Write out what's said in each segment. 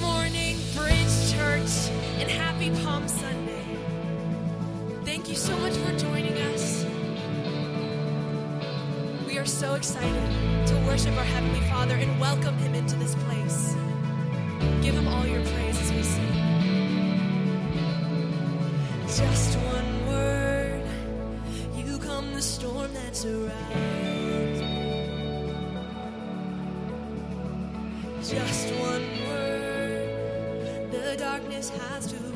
Morning, Bridge Church, and happy Palm Sunday. Thank you so much for joining us. We are so excited to worship our Heavenly Father and welcome Him into this place. Give Him all your praise as we sing. Just one word, you come the storm that's around. Just one darkness has to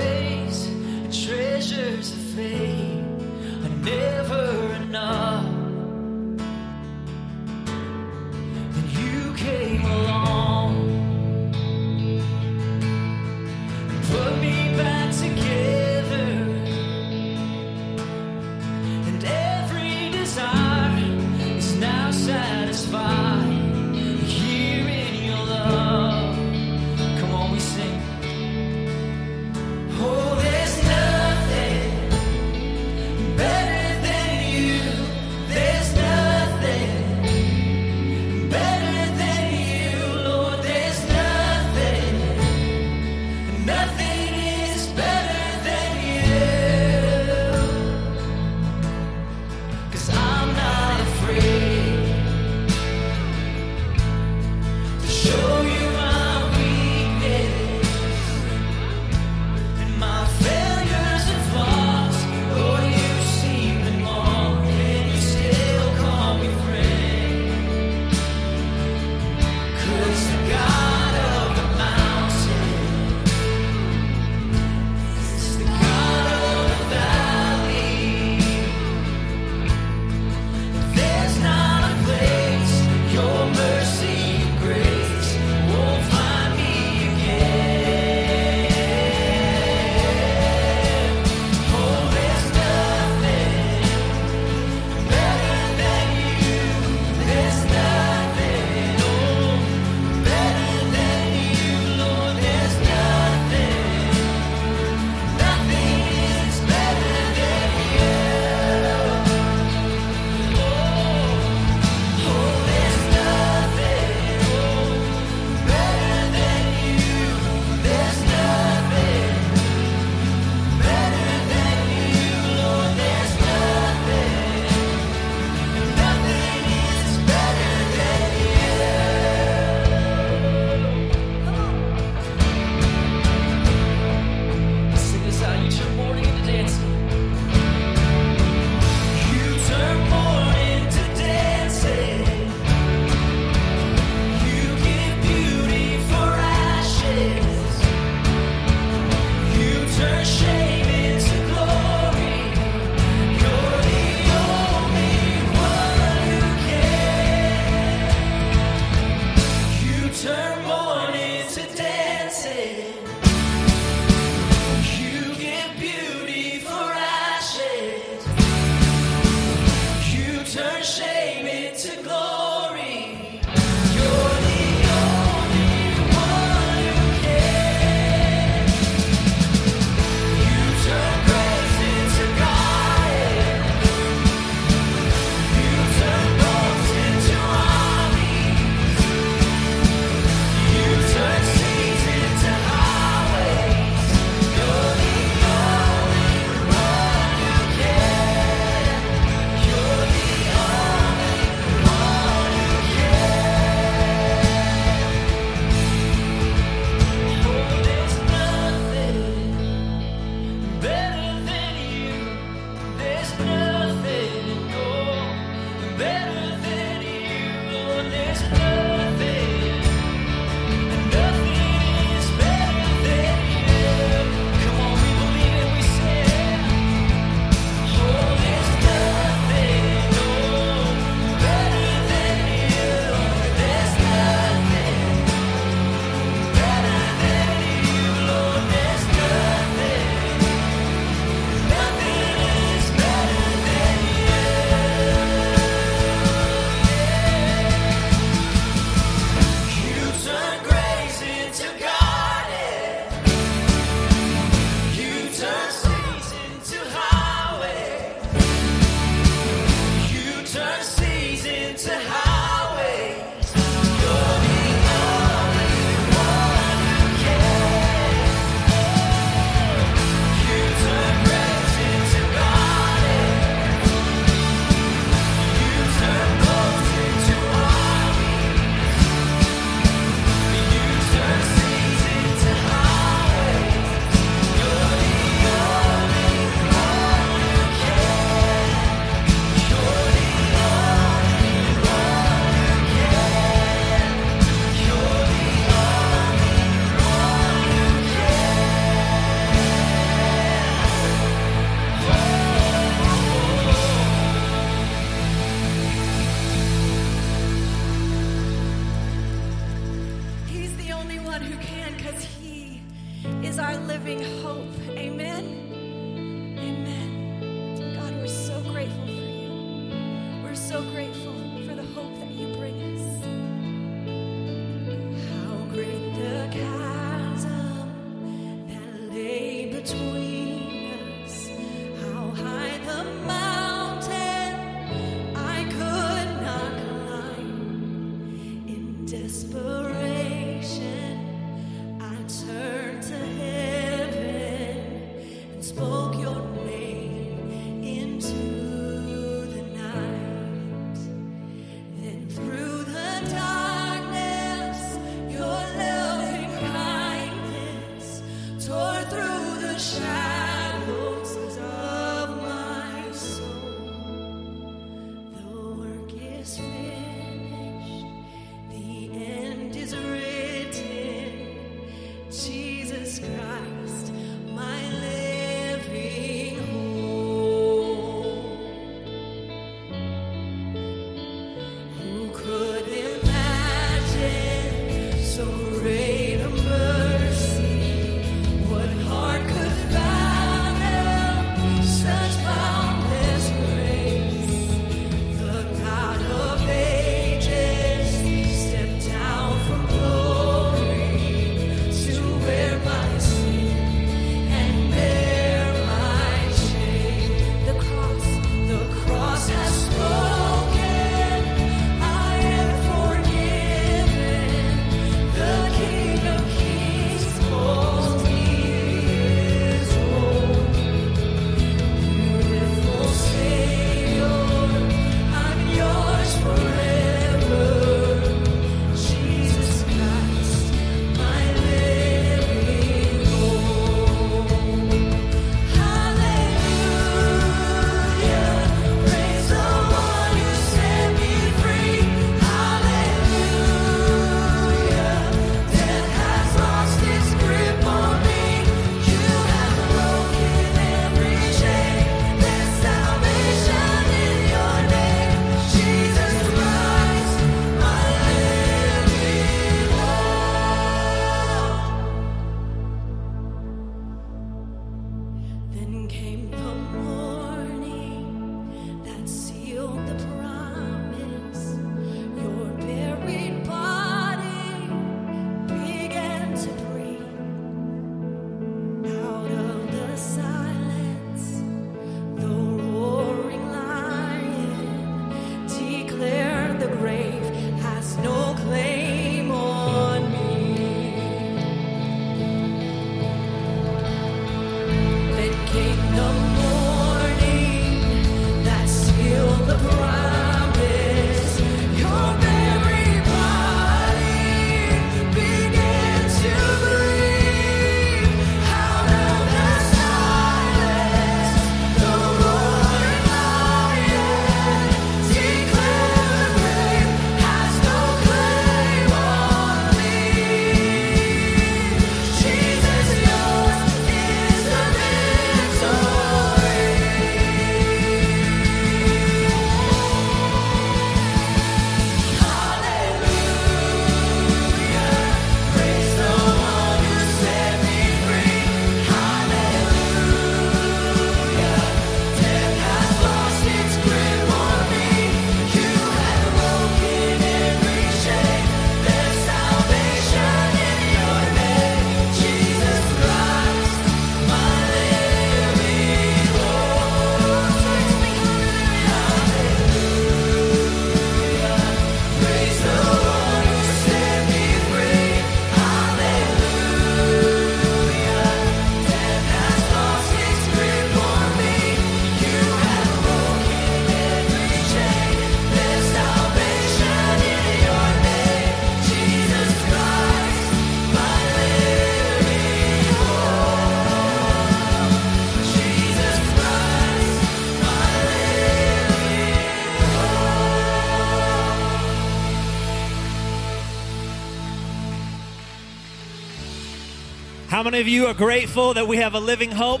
many of you are grateful that we have a living hope?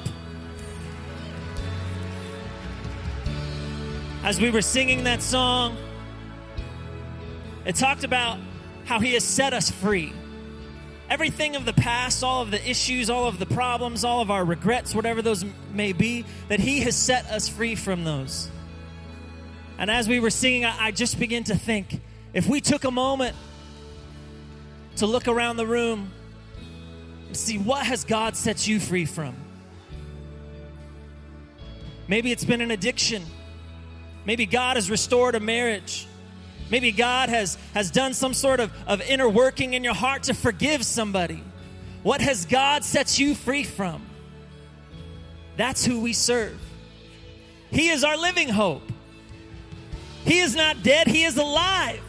As we were singing that song, it talked about how He has set us free. Everything of the past, all of the issues, all of the problems, all of our regrets, whatever those may be, that He has set us free from those. And as we were singing, I, just began to think if we took a moment to look around the room see what has God set you free from. Maybe it's been an addiction. Maybe God has restored a marriage. Maybe God has, has done some sort of, of inner working in your heart to forgive somebody. What has God set you free from? That's who we serve. He is our living hope. He is not dead, He is alive.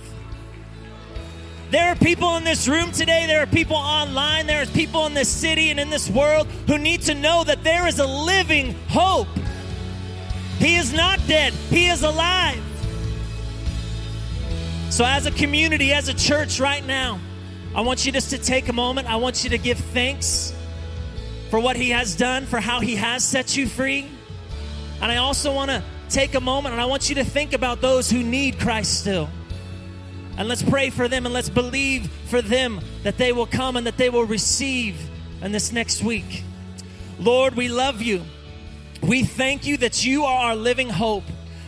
There are people in this room today, there are people online, there are people in this city and in this world who need to know that there is a living hope. He is not dead, He is alive. So, as a community, as a church right now, I want you just to take a moment. I want you to give thanks for what He has done, for how He has set you free. And I also want to take a moment and I want you to think about those who need Christ still. And let's pray for them and let's believe for them that they will come and that they will receive in this next week. Lord, we love you. We thank you that you are our living hope.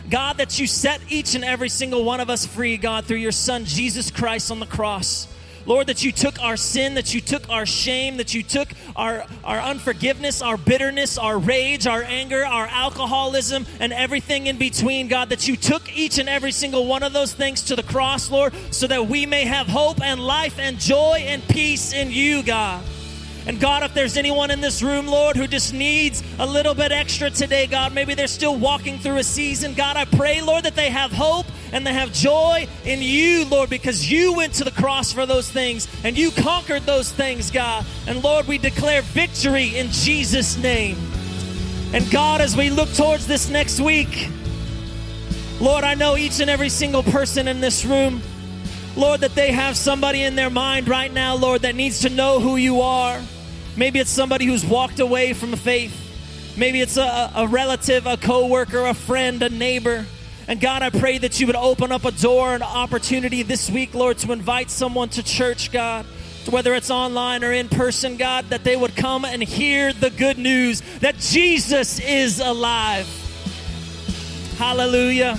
God, that you set each and every single one of us free, God, through your Son, Jesus Christ, on the cross. Lord, that you took our sin, that you took our shame, that you took our, our unforgiveness, our bitterness, our rage, our anger, our alcoholism, and everything in between, God, that you took each and every single one of those things to the cross, Lord, so that we may have hope and life and joy and peace in you, God. And God, if there's anyone in this room, Lord, who just needs a little bit extra today, God, maybe they're still walking through a season, God, I pray, Lord, that they have hope and they have joy in you, Lord, because you went to the cross for those things and you conquered those things, God. And Lord, we declare victory in Jesus' name. And God, as we look towards this next week, Lord, I know each and every single person in this room, Lord, that they have somebody in their mind right now, Lord, that needs to know who you are. Maybe it's somebody who's walked away from faith. Maybe it's a, a relative, a coworker, a friend, a neighbor. And God, I pray that you would open up a door, an opportunity this week, Lord, to invite someone to church, God, whether it's online or in person, God, that they would come and hear the good news that Jesus is alive. Hallelujah.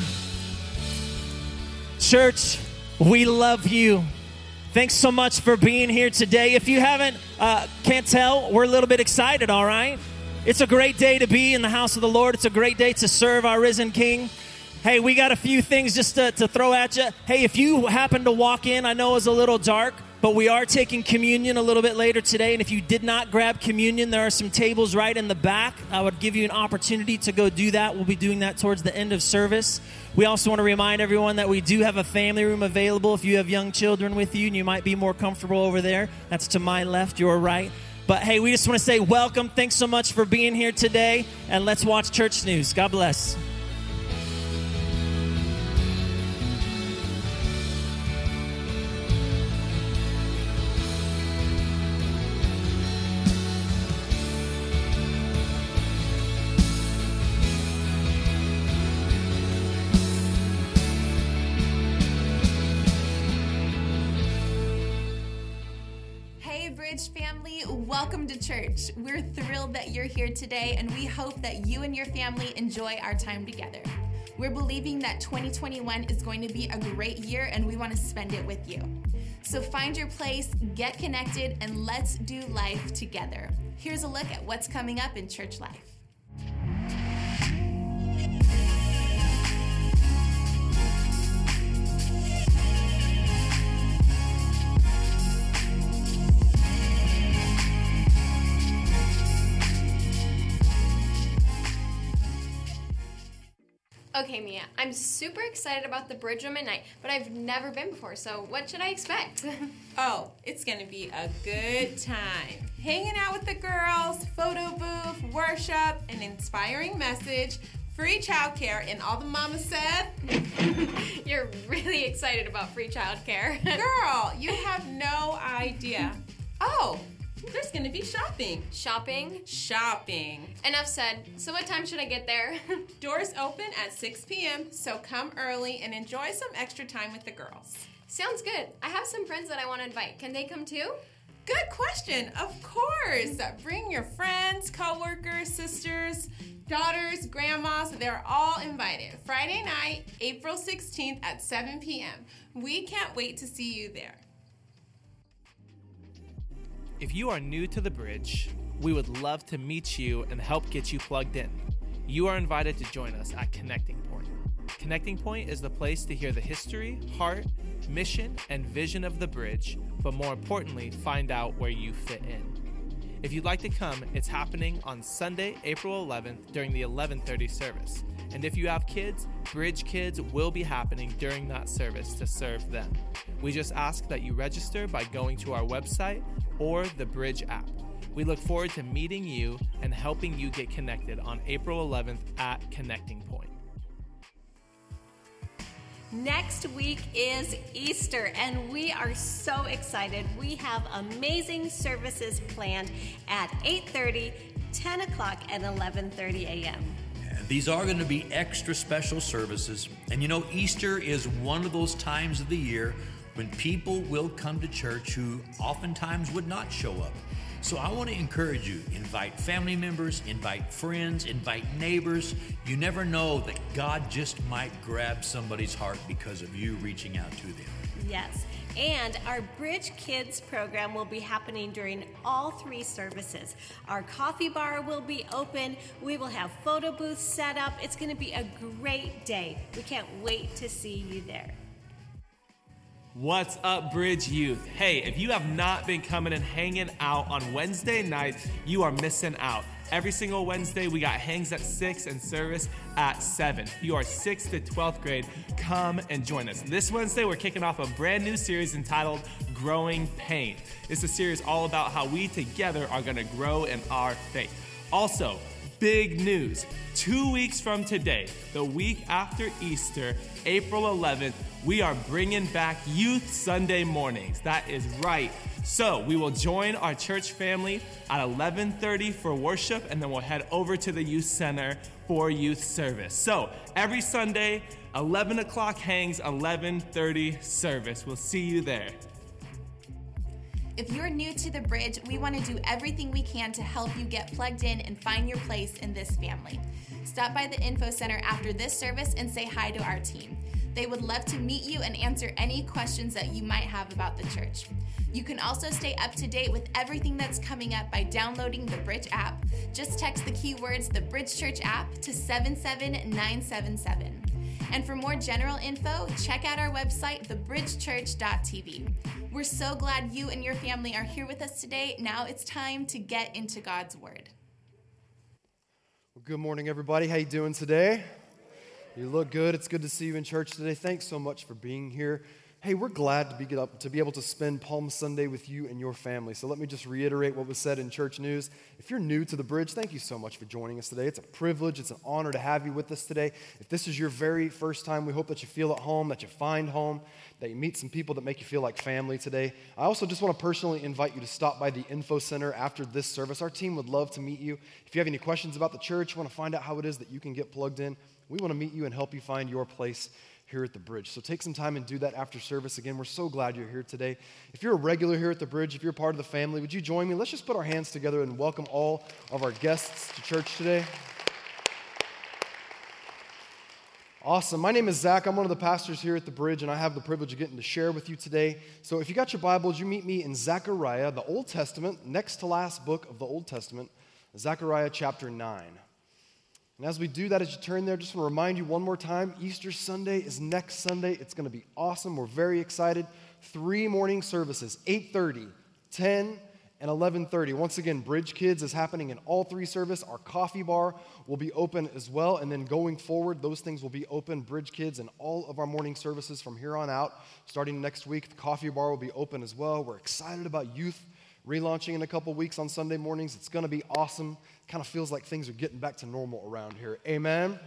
Church, we love you. Thanks so much for being here today. If you haven't, uh, can't tell, we're a little bit excited, all right? It's a great day to be in the house of the Lord. It's a great day to serve our risen King. Hey, we got a few things just to, to throw at you. Hey, if you happen to walk in, I know it's a little dark, but we are taking communion a little bit later today. And if you did not grab communion, there are some tables right in the back. I would give you an opportunity to go do that. We'll be doing that towards the end of service. We also want to remind everyone that we do have a family room available if you have young children with you and you might be more comfortable over there. That's to my left, your right. But hey, we just want to say welcome. Thanks so much for being here today. And let's watch church news. God bless. That you're here today, and we hope that you and your family enjoy our time together. We're believing that 2021 is going to be a great year, and we want to spend it with you. So find your place, get connected, and let's do life together. Here's a look at what's coming up in church life. Okay, Mia, I'm super excited about the Bridge Women Night, but I've never been before, so what should I expect? oh, it's gonna be a good time. Hanging out with the girls, photo booth, worship, an inspiring message, free childcare, and all the mama said. You're really excited about free childcare. Girl, you have no idea. Oh, there's gonna be shopping. Shopping? Shopping. Enough said. So, what time should I get there? Doors open at 6 p.m., so come early and enjoy some extra time with the girls. Sounds good. I have some friends that I want to invite. Can they come too? Good question. Of course. Bring your friends, coworkers, sisters, daughters, grandmas. They're all invited. Friday night, April 16th at 7 p.m. We can't wait to see you there. If you are new to the bridge, we would love to meet you and help get you plugged in. You are invited to join us at Connecting Point. Connecting Point is the place to hear the history, heart, mission, and vision of the bridge, but more importantly, find out where you fit in. If you'd like to come, it's happening on Sunday, April 11th during the 11:30 service. And if you have kids, Bridge Kids will be happening during that service to serve them. We just ask that you register by going to our website or the Bridge app. We look forward to meeting you and helping you get connected on April 11th at Connecting Point. Next week is Easter, and we are so excited. We have amazing services planned at 8:30, 10 o'clock, and 11:30 a.m. These are going to be extra special services. And you know, Easter is one of those times of the year when people will come to church who oftentimes would not show up. So I want to encourage you invite family members, invite friends, invite neighbors. You never know that God just might grab somebody's heart because of you reaching out to them. Yes. And our Bridge Kids program will be happening during all three services. Our coffee bar will be open. We will have photo booths set up. It's going to be a great day. We can't wait to see you there. What's up, Bridge Youth? Hey, if you have not been coming and hanging out on Wednesday nights, you are missing out. Every single Wednesday, we got hangs at 6 and service at 7. If you are 6th to 12th grade, come and join us. This Wednesday, we're kicking off a brand new series entitled Growing Pain. It's a series all about how we together are going to grow in our faith. Also, big news. Two weeks from today, the week after Easter, April 11th, we are bringing back Youth Sunday mornings. That is right. So we will join our church family at 11:30 for worship, and then we'll head over to the youth center for youth service. So every Sunday, 11 o'clock hangs, 11:30 service. We'll see you there. If you're new to the bridge, we want to do everything we can to help you get plugged in and find your place in this family. Stop by the info center after this service and say hi to our team. They would love to meet you and answer any questions that you might have about the church. You can also stay up to date with everything that's coming up by downloading the Bridge app. Just text the keywords the Bridge Church app to 77977. And for more general info, check out our website, thebridgechurch.tv. We're so glad you and your family are here with us today. Now it's time to get into God's Word. Well, good morning, everybody. How you doing today? You look good. It's good to see you in church today. Thanks so much for being here. Hey, we're glad to be, to be able to spend Palm Sunday with you and your family. So let me just reiterate what was said in church news. If you're new to the bridge, thank you so much for joining us today. It's a privilege, it's an honor to have you with us today. If this is your very first time, we hope that you feel at home, that you find home, that you meet some people that make you feel like family today. I also just want to personally invite you to stop by the Info Center after this service. Our team would love to meet you. If you have any questions about the church, want to find out how it is that you can get plugged in, we want to meet you and help you find your place here at the bridge. So take some time and do that after service. Again, we're so glad you're here today. If you're a regular here at the bridge, if you're part of the family, would you join me? Let's just put our hands together and welcome all of our guests to church today. Awesome. My name is Zach. I'm one of the pastors here at the bridge, and I have the privilege of getting to share with you today. So, if you got your Bibles, you meet me in Zechariah, the Old Testament, next to last book of the Old Testament, Zechariah chapter 9. And as we do that, as you turn there, just want to remind you one more time Easter Sunday is next Sunday. It's going to be awesome. We're very excited. Three morning services 8:30, 10, and 11:30. Once again, Bridge Kids is happening in all three services. Our coffee bar will be open as well, and then going forward, those things will be open. Bridge Kids and all of our morning services from here on out, starting next week, the coffee bar will be open as well. We're excited about youth relaunching in a couple weeks on Sunday mornings. It's going to be awesome. Kind of feels like things are getting back to normal around here. Amen.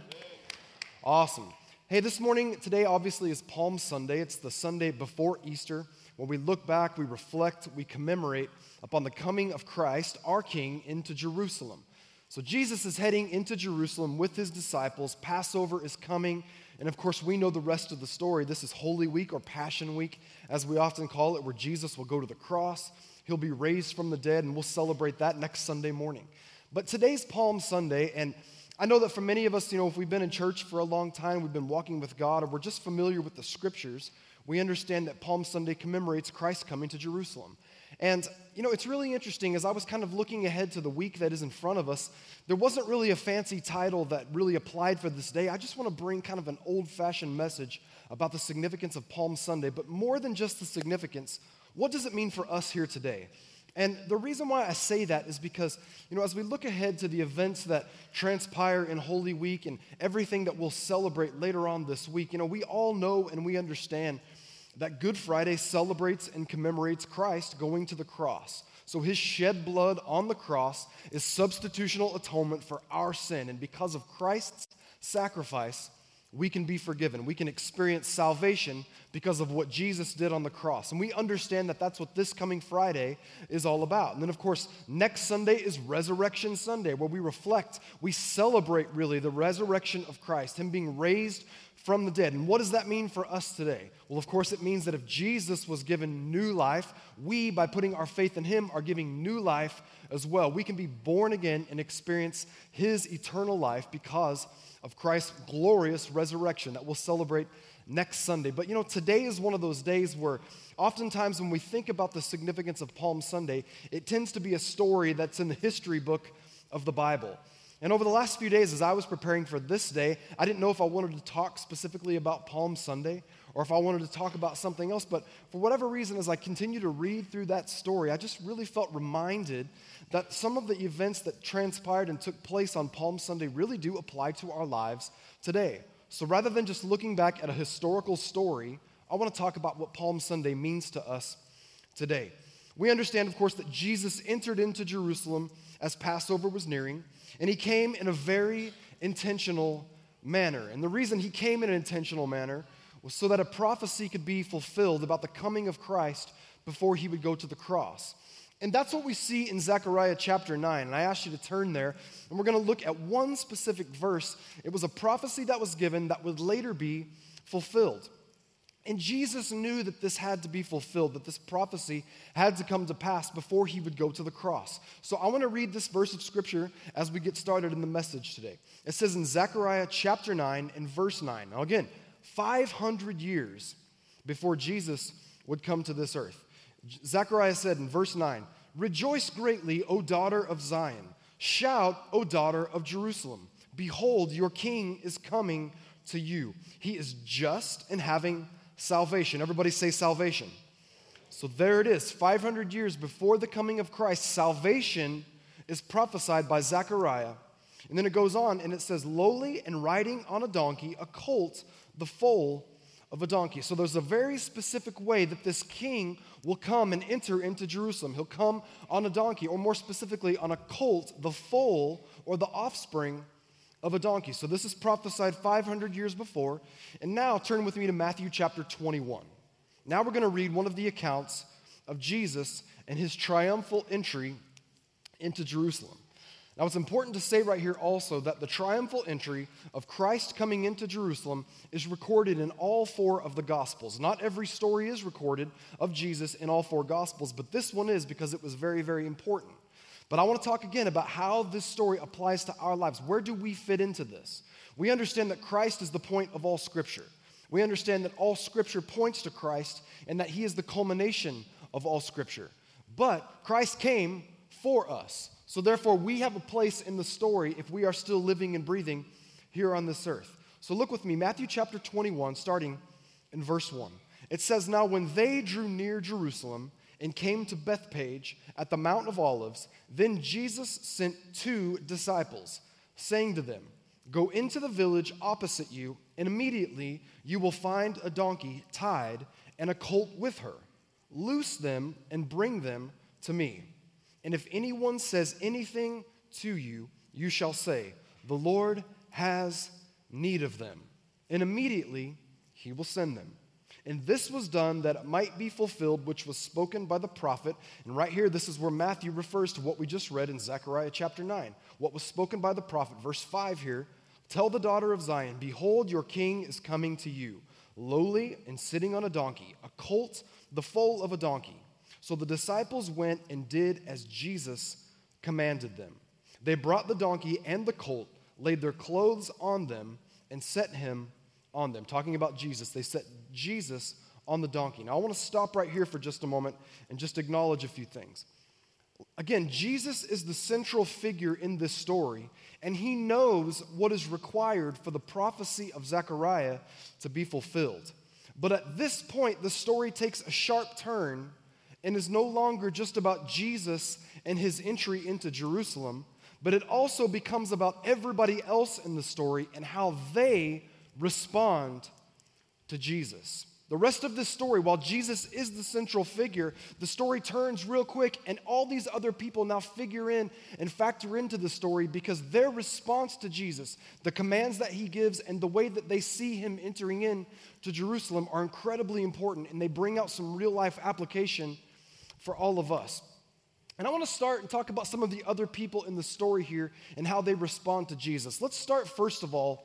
Awesome. Hey, this morning, today obviously is Palm Sunday. It's the Sunday before Easter. When we look back, we reflect, we commemorate upon the coming of Christ, our King, into Jerusalem. So Jesus is heading into Jerusalem with his disciples. Passover is coming. And of course, we know the rest of the story. This is Holy Week or Passion Week, as we often call it, where Jesus will go to the cross. He'll be raised from the dead, and we'll celebrate that next Sunday morning. But today's Palm Sunday, and I know that for many of us, you know, if we've been in church for a long time, we've been walking with God, or we're just familiar with the scriptures, we understand that Palm Sunday commemorates Christ coming to Jerusalem. And, you know, it's really interesting as I was kind of looking ahead to the week that is in front of us, there wasn't really a fancy title that really applied for this day. I just want to bring kind of an old fashioned message about the significance of Palm Sunday, but more than just the significance, what does it mean for us here today? And the reason why I say that is because, you know, as we look ahead to the events that transpire in Holy Week and everything that we'll celebrate later on this week, you know, we all know and we understand that Good Friday celebrates and commemorates Christ going to the cross. So his shed blood on the cross is substitutional atonement for our sin. And because of Christ's sacrifice, we can be forgiven. We can experience salvation because of what Jesus did on the cross. And we understand that that's what this coming Friday is all about. And then, of course, next Sunday is Resurrection Sunday, where we reflect, we celebrate really the resurrection of Christ, Him being raised from the dead. And what does that mean for us today? Well, of course, it means that if Jesus was given new life, we, by putting our faith in Him, are giving new life as well. We can be born again and experience His eternal life because of Christ's glorious resurrection that we'll celebrate next Sunday. But you know, today is one of those days where oftentimes when we think about the significance of Palm Sunday, it tends to be a story that's in the history book of the Bible. And over the last few days, as I was preparing for this day, I didn't know if I wanted to talk specifically about Palm Sunday or if I wanted to talk about something else. But for whatever reason, as I continue to read through that story, I just really felt reminded that some of the events that transpired and took place on Palm Sunday really do apply to our lives today. So rather than just looking back at a historical story, I want to talk about what Palm Sunday means to us today. We understand, of course, that Jesus entered into Jerusalem as Passover was nearing, and he came in a very intentional manner. And the reason he came in an intentional manner was so that a prophecy could be fulfilled about the coming of Christ before he would go to the cross. And that's what we see in Zechariah chapter 9. And I asked you to turn there, and we're going to look at one specific verse. It was a prophecy that was given that would later be fulfilled. And Jesus knew that this had to be fulfilled, that this prophecy had to come to pass before he would go to the cross. So I want to read this verse of scripture as we get started in the message today. It says in Zechariah chapter 9 and verse 9. Now, again, 500 years before Jesus would come to this earth. Zechariah said in verse 9, Rejoice greatly, O daughter of Zion. Shout, O daughter of Jerusalem. Behold, your king is coming to you. He is just and having salvation. Everybody say salvation. So there it is. 500 years before the coming of Christ, salvation is prophesied by Zechariah. And then it goes on and it says, lowly and riding on a donkey, a colt, the foal of a donkey. So there's a very specific way that this king will come and enter into Jerusalem. He'll come on a donkey, or more specifically, on a colt, the foal or the offspring of a donkey. So this is prophesied 500 years before. And now turn with me to Matthew chapter 21. Now we're going to read one of the accounts of Jesus and his triumphal entry into Jerusalem. Now, it's important to say right here also that the triumphal entry of Christ coming into Jerusalem is recorded in all four of the Gospels. Not every story is recorded of Jesus in all four Gospels, but this one is because it was very, very important. But I want to talk again about how this story applies to our lives. Where do we fit into this? We understand that Christ is the point of all Scripture. We understand that all Scripture points to Christ and that He is the culmination of all Scripture. But Christ came for us. So therefore, we have a place in the story if we are still living and breathing here on this earth. So look with me, Matthew chapter 21, starting in verse 1. It says, Now when they drew near Jerusalem, and came to Bethphage at the Mount of Olives, then Jesus sent two disciples, saying to them, Go into the village opposite you, and immediately you will find a donkey tied and a colt with her. Loose them and bring them to me. And if anyone says anything to you, you shall say, The Lord has need of them. And immediately he will send them. And this was done that it might be fulfilled, which was spoken by the prophet. And right here, this is where Matthew refers to what we just read in Zechariah chapter 9. What was spoken by the prophet. Verse 5 here Tell the daughter of Zion, Behold, your king is coming to you, lowly and sitting on a donkey, a colt, the foal of a donkey. So the disciples went and did as Jesus commanded them. They brought the donkey and the colt, laid their clothes on them, and set him on them. Talking about Jesus, they set Jesus on the donkey. Now, I want to stop right here for just a moment and just acknowledge a few things. Again, Jesus is the central figure in this story, and he knows what is required for the prophecy of Zechariah to be fulfilled. But at this point, the story takes a sharp turn and is no longer just about Jesus and his entry into Jerusalem, but it also becomes about everybody else in the story and how they respond to Jesus. The rest of this story, while Jesus is the central figure, the story turns real quick, and all these other people now figure in and factor into the story because their response to Jesus, the commands that he gives, and the way that they see him entering in to Jerusalem are incredibly important, and they bring out some real life application for all of us. And I want to start and talk about some of the other people in the story here and how they respond to Jesus. Let's start, first of all,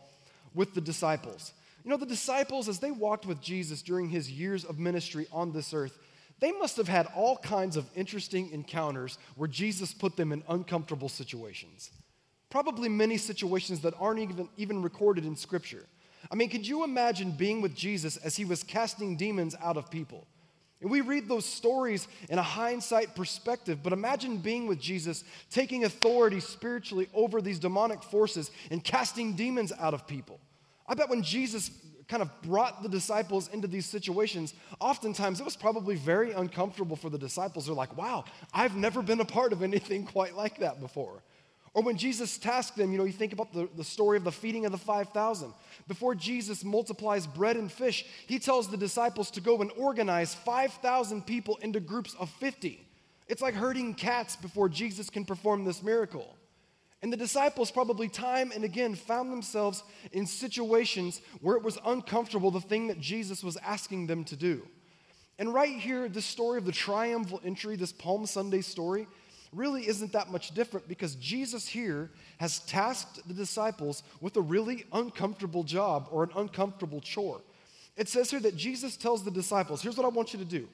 with the disciples. You know, the disciples, as they walked with Jesus during his years of ministry on this earth, they must have had all kinds of interesting encounters where Jesus put them in uncomfortable situations. Probably many situations that aren't even, even recorded in Scripture. I mean, could you imagine being with Jesus as he was casting demons out of people? And we read those stories in a hindsight perspective, but imagine being with Jesus, taking authority spiritually over these demonic forces and casting demons out of people. I bet when Jesus kind of brought the disciples into these situations, oftentimes it was probably very uncomfortable for the disciples. They're like, wow, I've never been a part of anything quite like that before. Or when Jesus tasked them, you know, you think about the, the story of the feeding of the 5,000. Before Jesus multiplies bread and fish, he tells the disciples to go and organize 5,000 people into groups of 50. It's like herding cats before Jesus can perform this miracle. And the disciples probably time and again found themselves in situations where it was uncomfortable, the thing that Jesus was asking them to do. And right here, this story of the triumphal entry, this Palm Sunday story, really isn't that much different because Jesus here has tasked the disciples with a really uncomfortable job or an uncomfortable chore. It says here that Jesus tells the disciples, Here's what I want you to do.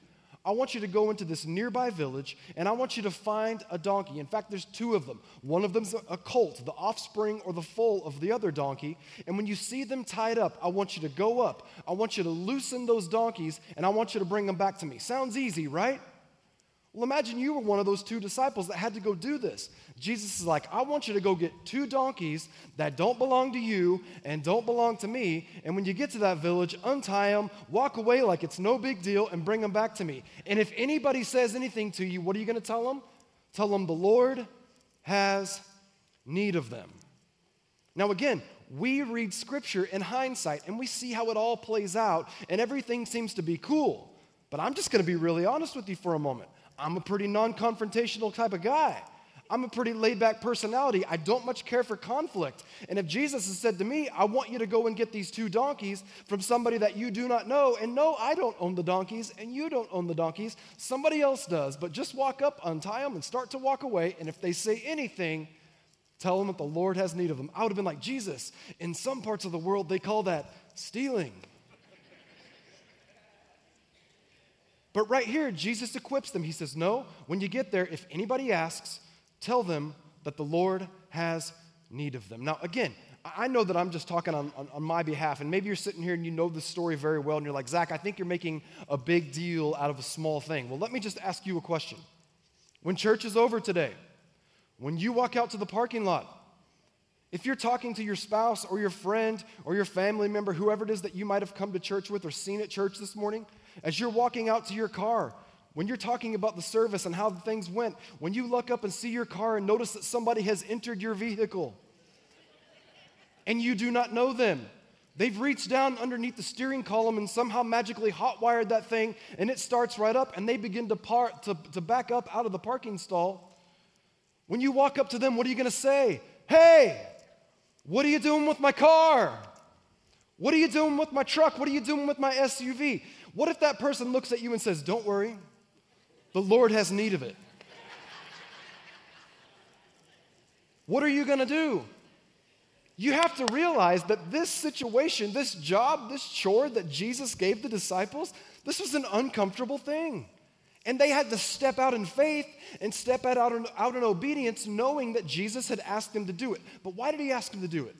I want you to go into this nearby village and I want you to find a donkey. In fact, there's two of them. One of them's a colt, the offspring or the foal of the other donkey. And when you see them tied up, I want you to go up. I want you to loosen those donkeys and I want you to bring them back to me. Sounds easy, right? Well, imagine you were one of those two disciples that had to go do this. Jesus is like, I want you to go get two donkeys that don't belong to you and don't belong to me. And when you get to that village, untie them, walk away like it's no big deal, and bring them back to me. And if anybody says anything to you, what are you going to tell them? Tell them the Lord has need of them. Now, again, we read scripture in hindsight and we see how it all plays out, and everything seems to be cool. But I'm just going to be really honest with you for a moment. I'm a pretty non confrontational type of guy. I'm a pretty laid back personality. I don't much care for conflict. And if Jesus has said to me, I want you to go and get these two donkeys from somebody that you do not know, and no, I don't own the donkeys, and you don't own the donkeys, somebody else does, but just walk up, untie them, and start to walk away. And if they say anything, tell them that the Lord has need of them. I would have been like, Jesus, in some parts of the world, they call that stealing. But right here, Jesus equips them. He says, No, when you get there, if anybody asks, tell them that the Lord has need of them. Now, again, I know that I'm just talking on, on, on, my behalf, and maybe you're sitting here and you know the story very well, and you're like, Zach, I think you're making a big deal out of a small thing. Well, let me just ask you a question. When church is over today, when you walk out to the parking lot, if you're talking to your spouse or your friend or your family member, whoever it is that you might have come to church with or seen at church this morning, as you're walking out to your car, when you're talking about the service and how things went, when you look up and see your car and notice that somebody has entered your vehicle and you do not know them, they've reached down underneath the steering column and somehow magically hot wired that thing and it starts right up and they begin to, par- to, to back up out of the parking stall. When you walk up to them, what are you going to say? Hey, what are you doing with my car? What are you doing with my truck? What are you doing with my SUV? What if that person looks at you and says, Don't worry, the Lord has need of it? What are you going to do? You have to realize that this situation, this job, this chore that Jesus gave the disciples, this was an uncomfortable thing. And they had to step out in faith and step out, out, in, out in obedience, knowing that Jesus had asked them to do it. But why did he ask them to do it?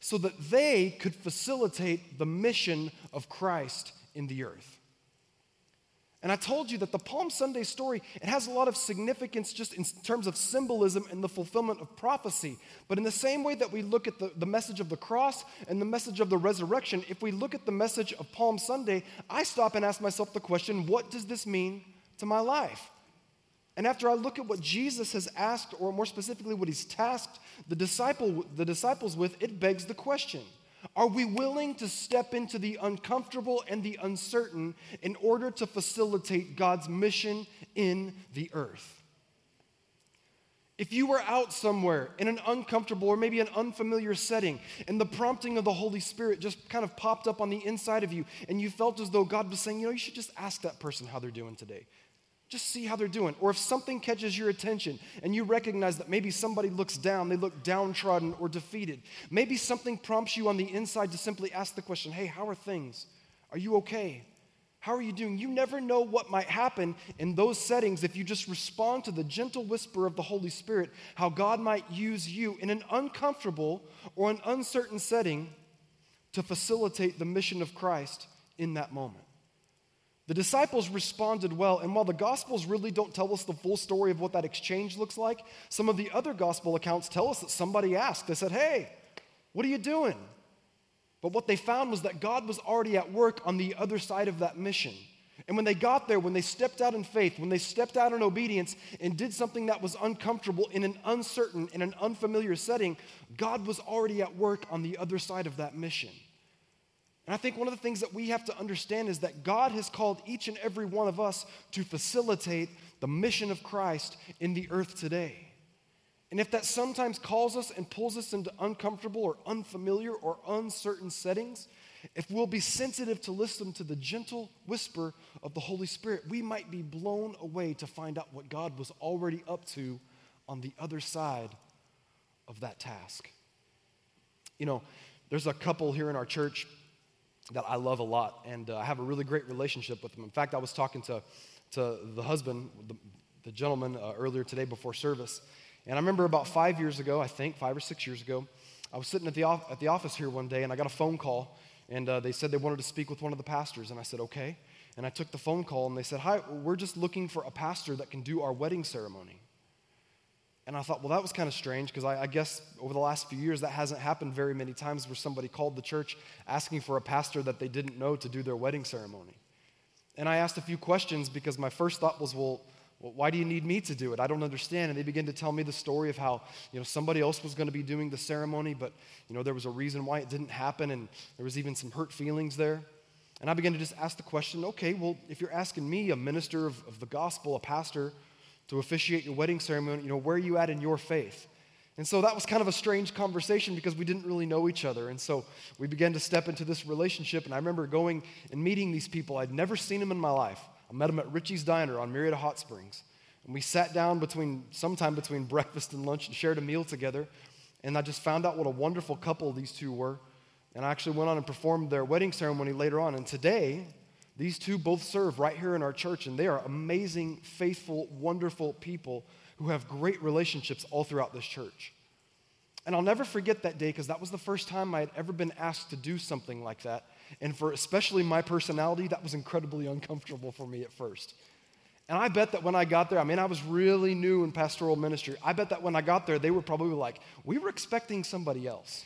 So that they could facilitate the mission of Christ in the earth. And I told you that the Palm Sunday story, it has a lot of significance just in terms of symbolism and the fulfillment of prophecy. But in the same way that we look at the, the message of the cross and the message of the resurrection, if we look at the message of Palm Sunday, I stop and ask myself the question what does this mean to my life? And after I look at what Jesus has asked, or more specifically, what he's tasked the, disciple, the disciples with, it begs the question are we willing to step into the uncomfortable and the uncertain in order to facilitate God's mission in the earth? If you were out somewhere in an uncomfortable or maybe an unfamiliar setting, and the prompting of the Holy Spirit just kind of popped up on the inside of you, and you felt as though God was saying, you know, you should just ask that person how they're doing today. Just see how they're doing. Or if something catches your attention and you recognize that maybe somebody looks down, they look downtrodden or defeated. Maybe something prompts you on the inside to simply ask the question, hey, how are things? Are you okay? How are you doing? You never know what might happen in those settings if you just respond to the gentle whisper of the Holy Spirit, how God might use you in an uncomfortable or an uncertain setting to facilitate the mission of Christ in that moment. The disciples responded well, and while the Gospels really don't tell us the full story of what that exchange looks like, some of the other Gospel accounts tell us that somebody asked. They said, Hey, what are you doing? But what they found was that God was already at work on the other side of that mission. And when they got there, when they stepped out in faith, when they stepped out in obedience and did something that was uncomfortable in an uncertain, in an unfamiliar setting, God was already at work on the other side of that mission. And I think one of the things that we have to understand is that God has called each and every one of us to facilitate the mission of Christ in the earth today. And if that sometimes calls us and pulls us into uncomfortable or unfamiliar or uncertain settings, if we'll be sensitive to listen to the gentle whisper of the Holy Spirit, we might be blown away to find out what God was already up to on the other side of that task. You know, there's a couple here in our church that I love a lot, and uh, I have a really great relationship with him. In fact, I was talking to, to the husband, the, the gentleman, uh, earlier today before service, and I remember about five years ago, I think, five or six years ago, I was sitting at the, at the office here one day, and I got a phone call, and uh, they said they wanted to speak with one of the pastors, and I said, okay. And I took the phone call, and they said, hi, we're just looking for a pastor that can do our wedding ceremony. And I thought, well, that was kind of strange because I, I, guess over the last few years that hasn't happened very many times where somebody called the church asking for a pastor that they didn't know to do their wedding ceremony. And I asked a few questions because my first thought was, well, well why do you need me to do it? I don't understand. And they began to tell me the story of how you know somebody else was going to be doing the ceremony, but you know there was a reason why it didn't happen, and there was even some hurt feelings there. And I began to just ask the question, okay, well, if you're asking me, a minister of, of the gospel, a pastor, to officiate your wedding ceremony, you know, where are you at in your faith? And so that was kind of a strange conversation because we didn't really know each other. And so we began to step into this relationship. And I remember going and meeting these people. I'd never seen them in my life. I met them at Richie's Diner on Murrieta Hot Springs. And we sat down between sometime between breakfast and lunch and shared a meal together. And I just found out what a wonderful couple these two were. And I actually went on and performed their wedding ceremony later on. And today, these two both serve right here in our church, and they are amazing, faithful, wonderful people who have great relationships all throughout this church. And I'll never forget that day because that was the first time I had ever been asked to do something like that. And for especially my personality, that was incredibly uncomfortable for me at first. And I bet that when I got there, I mean, I was really new in pastoral ministry. I bet that when I got there, they were probably like, we were expecting somebody else.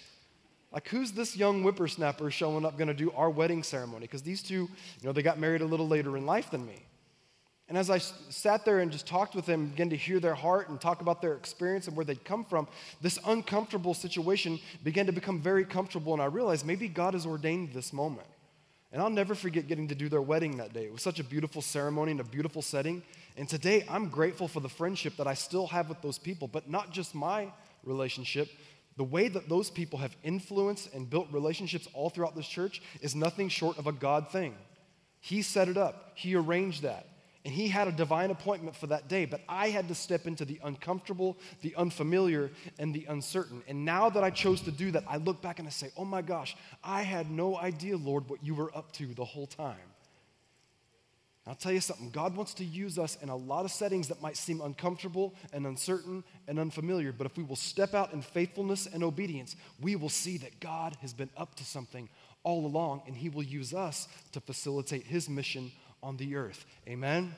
Like, who's this young whippersnapper showing up going to do our wedding ceremony? Because these two, you know, they got married a little later in life than me. And as I sat there and just talked with them, began to hear their heart and talk about their experience and where they'd come from, this uncomfortable situation began to become very comfortable. And I realized maybe God has ordained this moment. And I'll never forget getting to do their wedding that day. It was such a beautiful ceremony and a beautiful setting. And today, I'm grateful for the friendship that I still have with those people, but not just my relationship, the way that those people have influenced and built relationships all throughout this church is nothing short of a God thing. He set it up, He arranged that. And he had a divine appointment for that day, but I had to step into the uncomfortable, the unfamiliar, and the uncertain. And now that I chose to do that, I look back and I say, oh my gosh, I had no idea, Lord, what you were up to the whole time. I'll tell you something God wants to use us in a lot of settings that might seem uncomfortable and uncertain and unfamiliar, but if we will step out in faithfulness and obedience, we will see that God has been up to something all along and He will use us to facilitate His mission on the earth. Amen?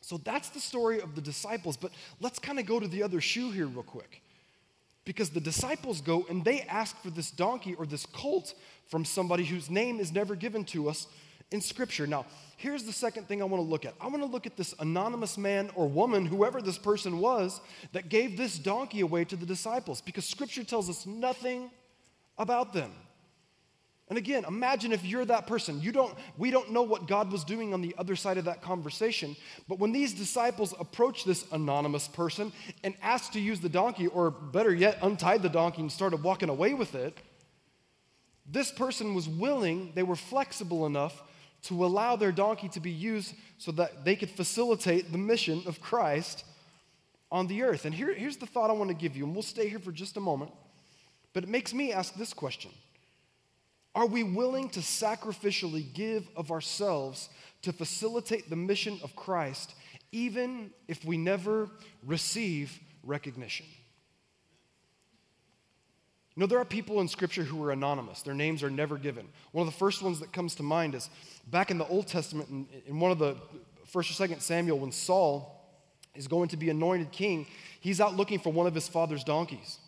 So that's the story of the disciples, but let's kind of go to the other shoe here, real quick. Because the disciples go and they ask for this donkey or this colt from somebody whose name is never given to us in Scripture. Now, here's the second thing I want to look at. I want to look at this anonymous man or woman, whoever this person was, that gave this donkey away to the disciples because Scripture tells us nothing about them. And again, imagine if you're that person. You don't, we don't know what God was doing on the other side of that conversation. But when these disciples approached this anonymous person and asked to use the donkey, or better yet, untied the donkey and started walking away with it, this person was willing, they were flexible enough to allow their donkey to be used so that they could facilitate the mission of Christ on the earth. And here, here's the thought I want to give you, and we'll stay here for just a moment. But it makes me ask this question Are we willing to sacrificially give of ourselves to facilitate the mission of Christ, even if we never receive recognition? You know, there are people in Scripture who are anonymous. Their names are never given. One of the first ones that comes to mind is back in the Old Testament, in, in one of the first or second Samuel, when Saul is going to be anointed king, he's out looking for one of his father's donkeys.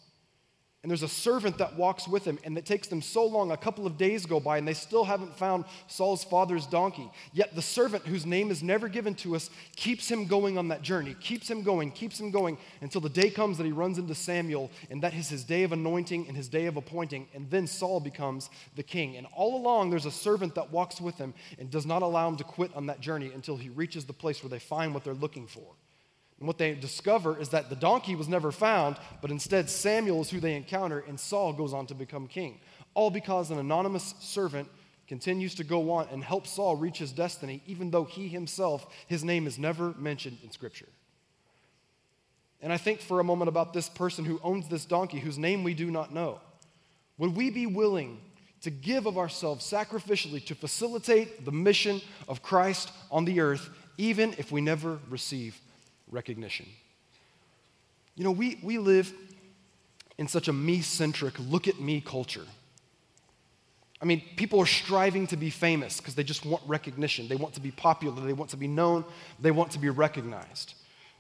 And there's a servant that walks with him, and it takes them so long, a couple of days go by, and they still haven't found Saul's father's donkey. Yet the servant, whose name is never given to us, keeps him going on that journey, keeps him going, keeps him going, until the day comes that he runs into Samuel, and that is his day of anointing and his day of appointing, and then Saul becomes the king. And all along, there's a servant that walks with him and does not allow him to quit on that journey until he reaches the place where they find what they're looking for. And what they discover is that the donkey was never found, but instead Samuel is who they encounter, and Saul goes on to become king. All because an anonymous servant continues to go on and help Saul reach his destiny, even though he himself, his name is never mentioned in Scripture. And I think for a moment about this person who owns this donkey, whose name we do not know. Would we be willing to give of ourselves sacrificially to facilitate the mission of Christ on the earth, even if we never receive recognition. You know, we, we live in such a me centric, look at me culture. I mean, people are striving to be famous because they just want recognition. They want to be popular. They want to be known. They want to be recognized.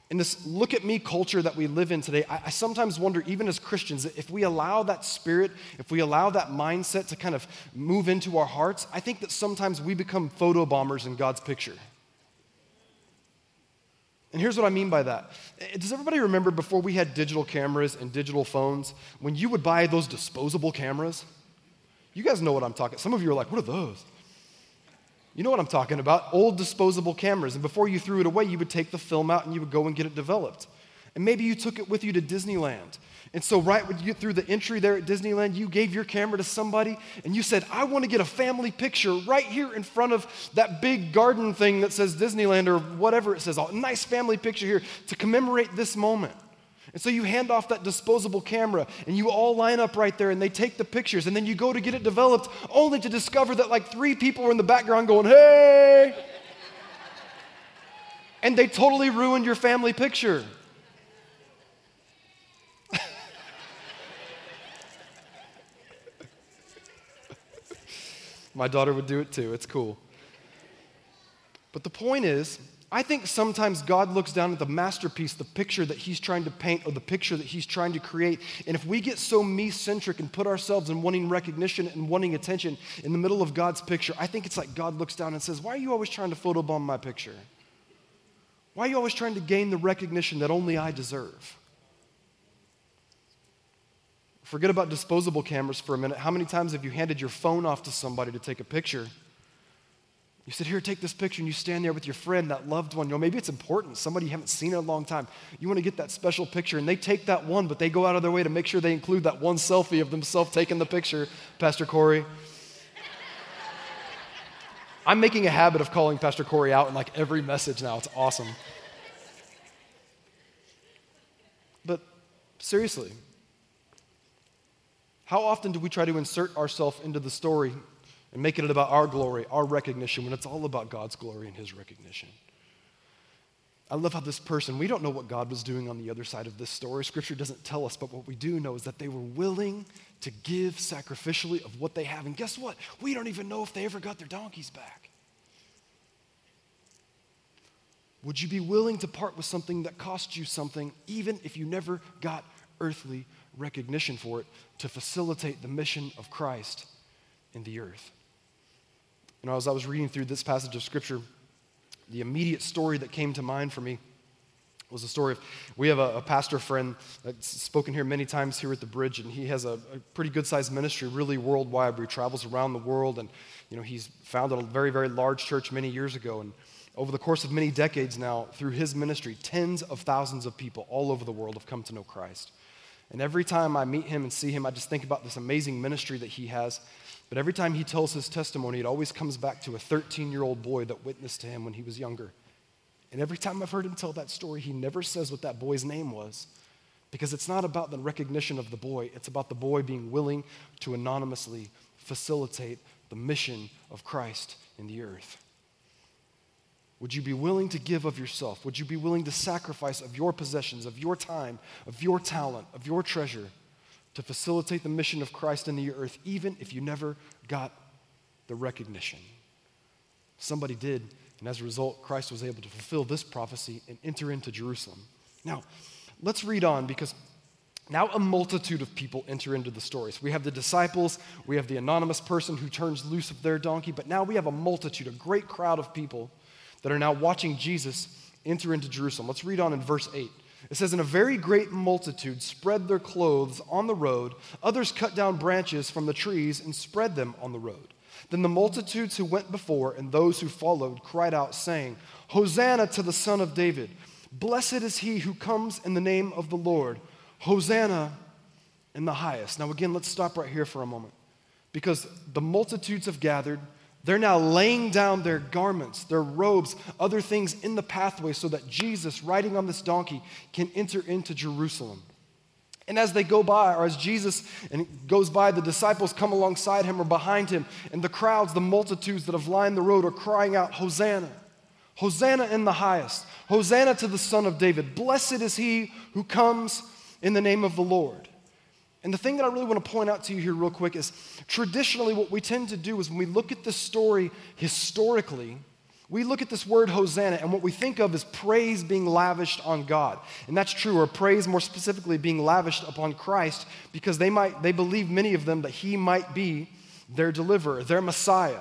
In this look at me culture that we live in today, I, I, sometimes wonder, even as Christians, if we allow that spirit, if we allow that mindset to kind of move into our hearts, I think that sometimes we become photo bombers in God's picture. And here's what I mean by that. Eh, does everybody remember before we had digital cameras and digital phones, when you would buy those disposable cameras? You guys know what I'm talking. Some of you are like, what are those? You know what I'm talking about? Old disposable cameras. And before you threw it away, you would take the film out and you would go and get it developed. And maybe you took it with you to Disneyland. And so, right you through the entry there at Disneyland, you gave your camera to somebody and you said, I want to get a family picture right here in front of that big garden thing that says Disneyland or whatever it says. A nice family picture here to commemorate this moment. And so you hand off that disposable camera and you all line up right there and they take the pictures and then you go to get it developed only to discover that like three people were in the background going, hey! and they totally ruined your family picture. My daughter would do it too. It's cool. But the point is, I think sometimes God looks down at the masterpiece, the picture that He's trying to paint or the picture that He's trying to create. And if we get so me centric and put ourselves in wanting recognition and wanting attention in the middle of God's picture, I think it's like God looks down and says, Why are you always trying to photobomb my picture? Why are you always trying to gain the recognition that only I deserve? Forget about disposable cameras for a minute. How many times have you handed your phone off to somebody to take a picture? You said, Here, take this picture, and you stand there with your friend, that loved one. You know, maybe it's important, somebody you haven't seen in a long time. You want to get that special picture, and they take that one, but they go out of their way to make sure they include that one selfie of themselves taking the picture, Pastor Corey. I'm making a habit of calling Pastor Corey out in like every message now. It's awesome. But seriously, how often do we try to insert ourselves into the story and make it about our glory, our recognition, when it's all about God's glory and His recognition. I love how this person, we don't know what God was doing on the other side of this story. Scripture doesn't tell us, but what we do know is that they were willing to give sacrificially of what they have. And guess what? We don't even know if they ever got their donkeys back. Would you be willing to part with something that cost you something, even if you never got earthly recognition for it, to facilitate the mission of Christ in the earth? Know, as I was reading through this passage of Scripture, the immediate story that came to mind for me was the story of we have a, a, pastor friend that's spoken here many times here at the bridge and he has a, a pretty good sized ministry really worldwide where he travels around the world and you know he's founded a very very large church many years ago and over the course of many decades now through his ministry tens of thousands of people all over the world have come to know christ and every time i meet him and see him i just think about this amazing ministry that he has but every time he tells his testimony, it always comes back to a 13 year old boy that witnessed to him when he was younger. And every time I've heard him tell that story, he never says what that boy's name was because it's not about the recognition of the boy, it's about the boy being willing to anonymously facilitate the mission of Christ in the earth. Would you be willing to give of yourself? Would you be willing to sacrifice of your possessions, of your time, of your talent, of your treasure? to facilitate the mission of Christ in the earth, even if you never got the recognition. Somebody did, and as a result, Christ was able to fulfill this prophecy and enter into Jerusalem. Now, let's read on because now a multitude of people enter into the story. So we have the disciples, we have the anonymous person who turns loose of their donkey, but now we have a multitude, a great crowd of people that are now watching Jesus enter into Jerusalem. Let's read on in verse 8. It says, And a very great multitude spread their clothes on the road. Others cut down branches from the trees and spread them on the road. Then the multitudes who went before and those who followed cried out, saying, Hosanna to the Son of David! Blessed is he who comes in the name of the Lord. Hosanna in the highest. Now, again, let's stop right here for a moment because the multitudes have gathered. They're now laying down their garments, their robes, other things in the pathway so that Jesus, riding on this donkey, can enter into Jerusalem. And as they go by, or as Jesus goes by, the disciples come alongside him or behind him, and the crowds, the multitudes that have lined the road are crying out, Hosanna! Hosanna in the highest! Hosanna to the Son of David! Blessed is he who comes in the name of the Lord. And the thing that I really want to point out to you here, real quick, is traditionally what we tend to do is when we look at this story historically, we look at this word Hosanna, and what we think of is praise being lavished on God. And that's true, or praise more specifically being lavished upon Christ, because they might they believe many of them that he might be their deliverer, their Messiah.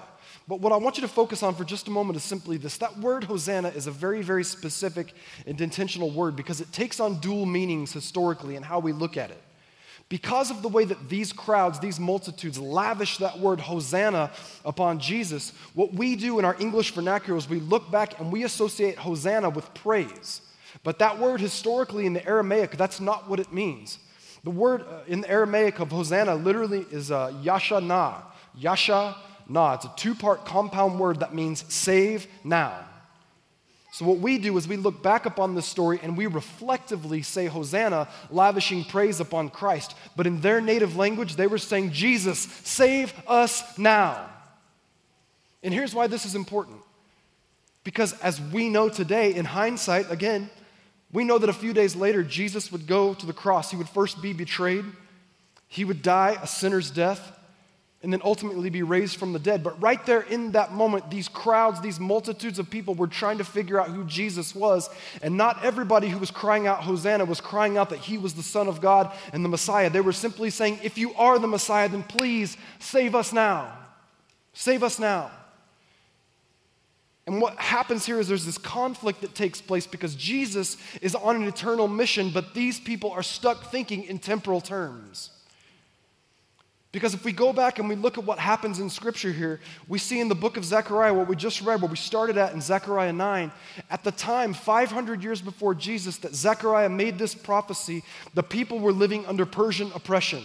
But what I want you to focus on for just a moment is simply this. That word Hosanna is a very, very specific and intentional word because it takes on dual meanings historically and how we look at it. Because of the way that these crowds, these multitudes, lavish that word Hosanna upon Jesus, what we do in our English vernacular is we look back and we associate Hosanna with praise. But that word historically in the Aramaic, that's not what it means. The word uh, in the Aramaic of Hosanna literally is uh, Yasha Na. Yasha Na. It's a two part compound word that means save now. So, what we do is we look back upon this story and we reflectively say Hosanna, lavishing praise upon Christ. But in their native language, they were saying, Jesus, save us now. And here's why this is important. Because as we know today, in hindsight, again, we know that a few days later, Jesus would go to the cross. He would first be betrayed, he would die a sinner's death, and then ultimately be raised from the dead. But right there in that moment, these crowds, these multitudes of people were trying to figure out who Jesus was. And not everybody who was crying out Hosanna was crying out that he was the Son of God and the Messiah. They were simply saying, If you are the Messiah, then please save us now. Save us now. And what happens here is there's this conflict that takes place because Jesus is on an eternal mission, but these people are stuck thinking in temporal terms. Because if we go back and we look at what happens in Scripture here, we see in the book of Zechariah, what we just read, where we started at in Zechariah 9, at the time, 500 years before Jesus, that Zechariah made this prophecy, the people were living under Persian oppression.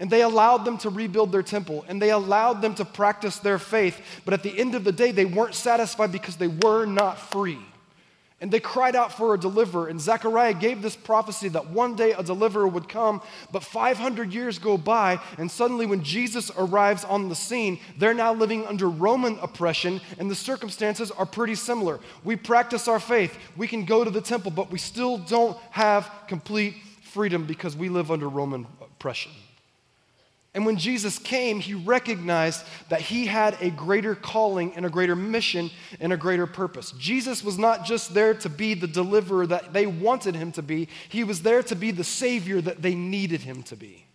And they allowed them to rebuild their temple and they allowed them to practice their faith. But at the end of the day, they weren't satisfied because they were not free. And they cried out for a deliverer. And Zechariah gave this prophecy that one day a deliverer would come. But 500 years go by, and suddenly, when Jesus arrives on the scene, they're now living under Roman oppression, and the circumstances are pretty similar. We practice our faith, we can go to the temple, but we still don't have complete freedom because we live under Roman oppression. And when Jesus came, he recognized that he had a greater calling and a greater mission and a greater purpose. Jesus was not just there to be the deliverer that they wanted him to be, he was there to be the savior that they needed him to be.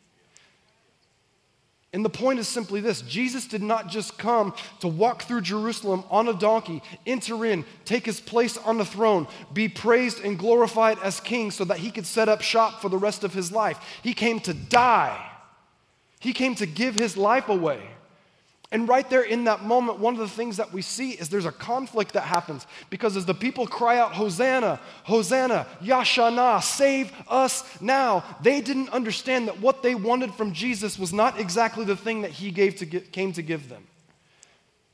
And the point is simply this Jesus did not just come to walk through Jerusalem on a donkey, enter in, take his place on the throne, be praised and glorified as king so that he could set up shop for the rest of his life. He came to die he came to give his life away. And right there in that moment, one of the things that we see is there's a conflict that happens because as the people cry out, Hosanna, Hosanna, Yashana, save us now, they didn't understand that what they wanted from Jesus was not exactly the thing that he gave to get, came to give them.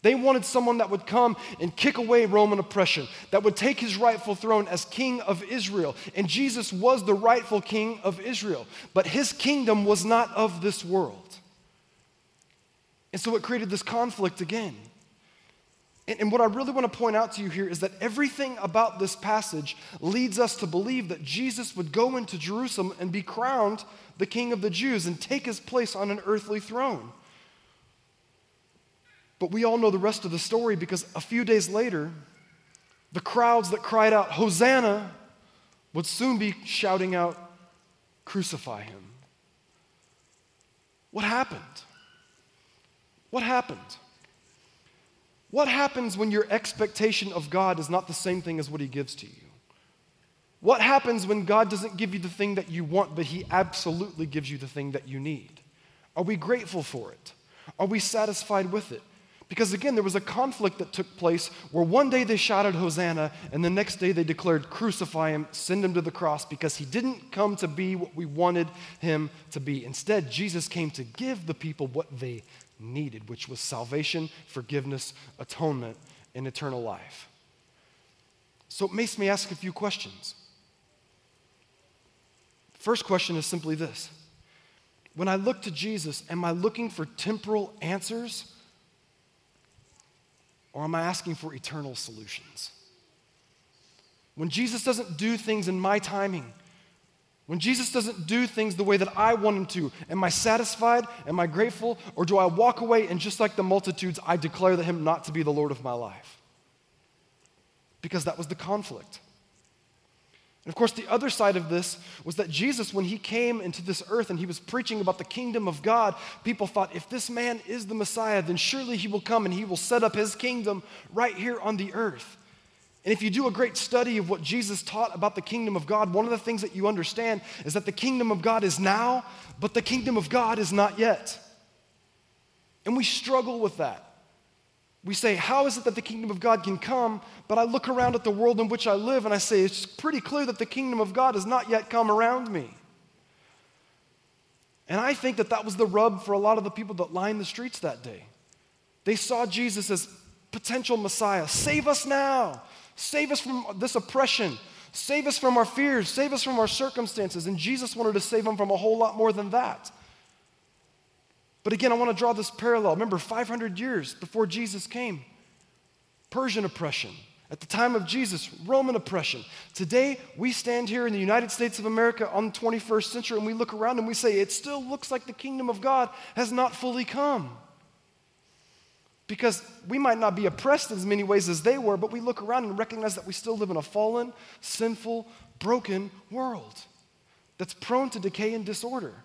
They wanted someone that would come and kick away Roman oppression, that would take his rightful throne as king of Israel. And Jesus was the rightful king of Israel, but his kingdom was not of this world. And so it created this conflict again. And, and what I really want to point out to you here is that everything about this passage leads us to believe that Jesus would go into Jerusalem and be crowned the king of the Jews and take his place on an earthly throne. But we all know the rest of the story because a few days later, the crowds that cried out, Hosanna, would soon be shouting out, Crucify him. What happened? What happened? What happens when your expectation of God is not the same thing as what He gives to you? What happens when God doesn't give you the thing that you want, but He absolutely gives you the thing that you need? Are we grateful for it? Are we satisfied with it? Because again, there was a conflict that took place where one day they shouted Hosanna, and the next day they declared, Crucify him, send him to the cross, because he didn't come to be what we wanted him to be. Instead, Jesus came to give the people what they needed, which was salvation, forgiveness, atonement, and eternal life. So it makes me ask a few questions. First question is simply this When I look to Jesus, am I looking for temporal answers or am I asking for eternal solutions? When Jesus doesn't do things in my timing, when Jesus doesn't do things the way that I want him to, am I satisfied? Am I grateful? Or do I walk away and just like the multitudes, I declare that him not to be the Lord of my life? Because that was the conflict. And of course, the other side of this was that Jesus, when he came into this earth and he was preaching about the kingdom of God, people thought, if this man is the Messiah, then surely he will come and he will set up his kingdom right here on the earth. And if you do a great study of what Jesus taught about the kingdom of God, one of the things that you understand is that the kingdom of God is now, but the kingdom of God is not yet. And we struggle with that. We say, How is it that the kingdom of God can come? But I look around at the world in which I live and I say, It's pretty clear that the kingdom of God has not yet come around me. And I think that that was the rub for a lot of the people that lined the streets that day. They saw Jesus as potential Messiah. Save us now. Save us from this oppression. Save us from our fears. Save us from our circumstances. And Jesus wanted to save them from a whole lot more than that. But again, I want to draw this parallel. Remember, 500 years before Jesus came, Persian oppression. At the time of Jesus, Roman oppression. Today, we stand here in the United States of America on the 21st century and we look around and we say, it still looks like the kingdom of God has not fully come. Because we might not be oppressed in as many ways as they were, but we look around and recognize that we still live in a fallen, sinful, broken world that's prone to decay and disorder.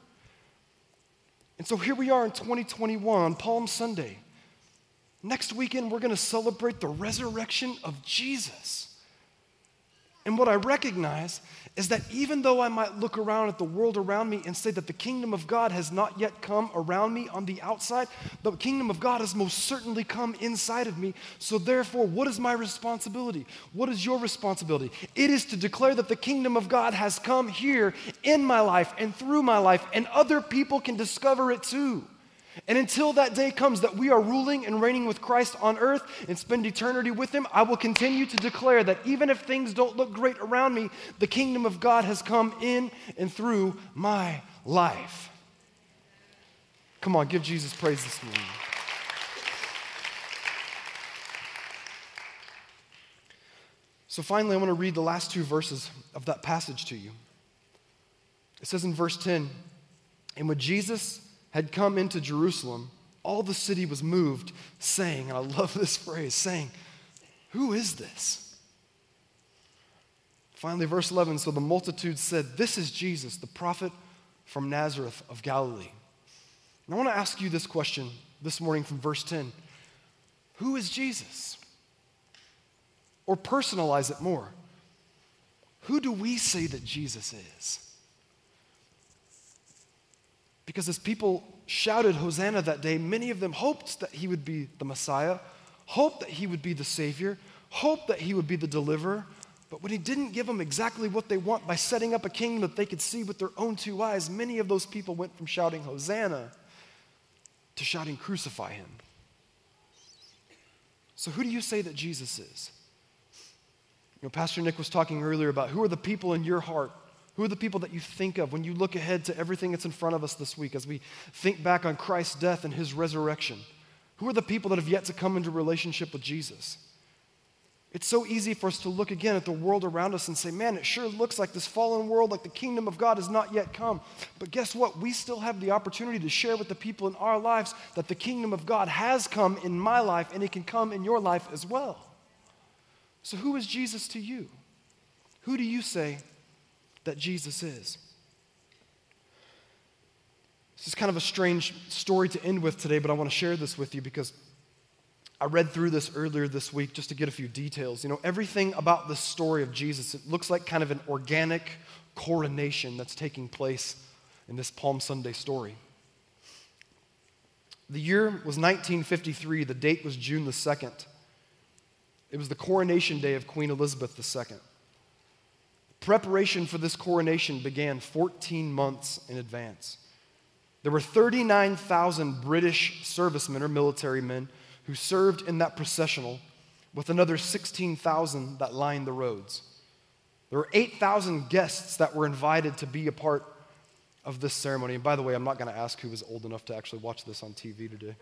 And so here we are in 2021 on Palm Sunday. Next weekend, we're going to celebrate the resurrection of Jesus. And what I recognize is that even though I might look around at the world around me and say that the kingdom of God has not yet come around me on the outside, the kingdom of God has most certainly come inside of me. So, therefore, what is my responsibility? What is your responsibility? It is to declare that the kingdom of God has come here in my life and through my life, and other people can discover it too. And until that day comes that we are ruling and reigning with Christ on earth and spend eternity with Him, I will continue to declare that even if things don't look great around me, the kingdom of God has come in and through my life. Come on, give Jesus praise this morning. So finally, I want to read the last two verses of that passage to you. It says in verse 10 And when Jesus had come into Jerusalem, all the city was moved, saying, and I love this phrase, saying, Who is this? Finally, verse 11 so the multitude said, This is Jesus, the prophet from Nazareth of Galilee. And I want to ask you this question this morning from verse 10 Who is Jesus? Or personalize it more. Who do we say that Jesus is? Because as people shouted Hosanna that day, many of them hoped that he would be the Messiah, hoped that he would be the Savior, hoped that he would be the deliverer. But when he didn't give them exactly what they want by setting up a kingdom that they could see with their own two eyes, many of those people went from shouting Hosanna to shouting Crucify him. So, who do you say that Jesus is? You know, Pastor Nick was talking earlier about who are the people in your heart who are the people that you think of when you look ahead to everything that's in front of us this week as we think back on Christ's death and his resurrection? Who are the people that have yet to come into relationship with Jesus? It's so easy for us to look again at the world around us and say, man, it sure looks like this fallen world, like the kingdom of God has not yet come. But guess what? We still have the opportunity to share with the people in our lives that the kingdom of God has come in my life and it can come in your life as well. So, who is Jesus to you? Who do you say that Jesus is. This is kind of a strange story to end with today, but I want to share this with you because I read through this earlier this week just to get a few details. You know, everything about the story of Jesus, it looks like kind of an organic coronation that's taking place in this Palm Sunday story. The year was 1953, the date was June the 2nd. It was the coronation day of Queen Elizabeth II. Preparation for this coronation began 14 months in advance. There were 39,000 British servicemen or military men who served in that processional, with another 16,000 that lined the roads. There were 8,000 guests that were invited to be a part of this ceremony. And by the way, I'm not going to ask who was old enough to actually watch this on TV today.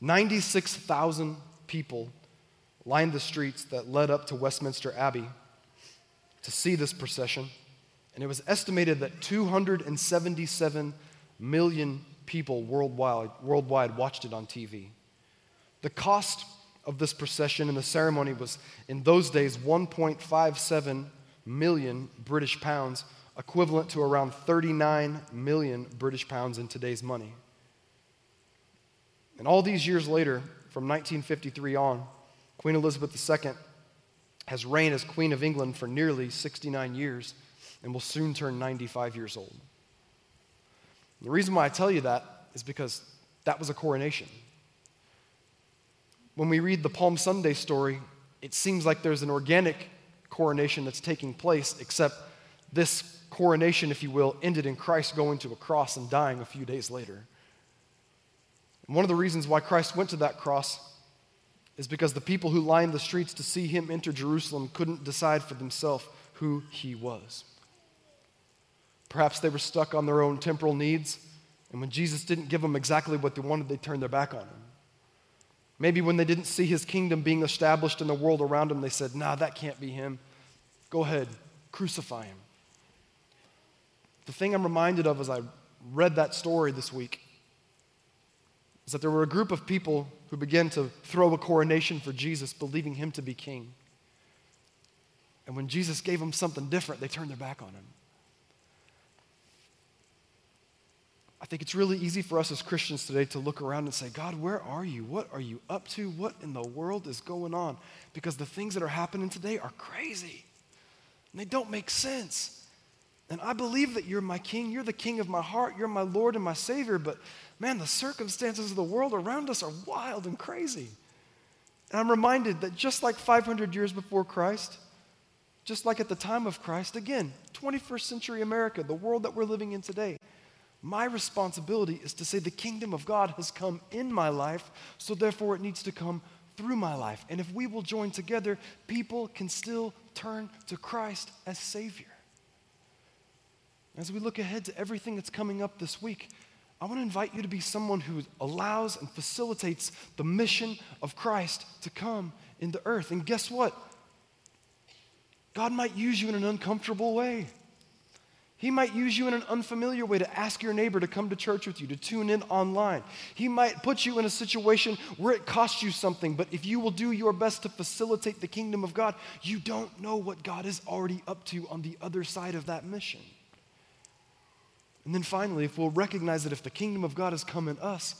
96,000 people lined the streets that led up to Westminster Abbey to see this procession. And it was estimated that 277 million people worldwide, worldwide watched it on TV. The cost of this procession and the ceremony was, in those days, 1.57 million British pounds, equivalent to around 39 million British pounds in today's money. And all these years later, from 1953 on, Queen Elizabeth II has reigned as Queen of England for nearly 69 years and will soon turn 95 years old. The reason why I tell you that is because that was a coronation. When we read the Palm Sunday story, it seems like there's an organic coronation that's taking place, except this coronation, if you will, ended in Christ going to a cross and dying a few days later. And one of the reasons why Christ went to that cross is because the people who lined the streets to see him enter Jerusalem couldn't decide for themselves who he was. Perhaps they were stuck on their own temporal needs, and when Jesus didn't give them exactly what they wanted, they turned their back on him. Maybe when they didn't see his kingdom being established in the world around them, they said, Nah, that can't be him. Go ahead, crucify him. The thing I'm reminded of as I read that story this week is that there were a group of people who began to throw a coronation for Jesus, believing him to be king. And when Jesus gave them something different, they turned their back on him. I think it's really easy for us as Christians today to look around and say, God, where are you? What are you up to? What in the world is going on? Because the things that are happening today are crazy and they don't make sense. And I believe that you're my king. You're the king of my heart. You're my Lord and my Savior. But man, the circumstances of the world around us are wild and crazy. And I'm reminded that just like 500 years before Christ, just like at the time of Christ, again, 21st century America, the world that we're living in today, my responsibility is to say the kingdom of God has come in my life, so therefore it needs to come through my life. And if we will join together, people can still turn to Christ as Savior. As we look ahead to everything that's coming up this week, I want to invite you to be someone who allows and facilitates the mission of Christ to come in the earth. And guess what? God might use you in an uncomfortable way. He might use you in an unfamiliar way to ask your neighbor to come to church with you, to tune in online. He might put you in a situation where it costs you something, but if you will do your best to facilitate the kingdom of God, you don't know what God is already up to on the other side of that mission. And then finally, if we'll recognize that if the kingdom of God has come in us,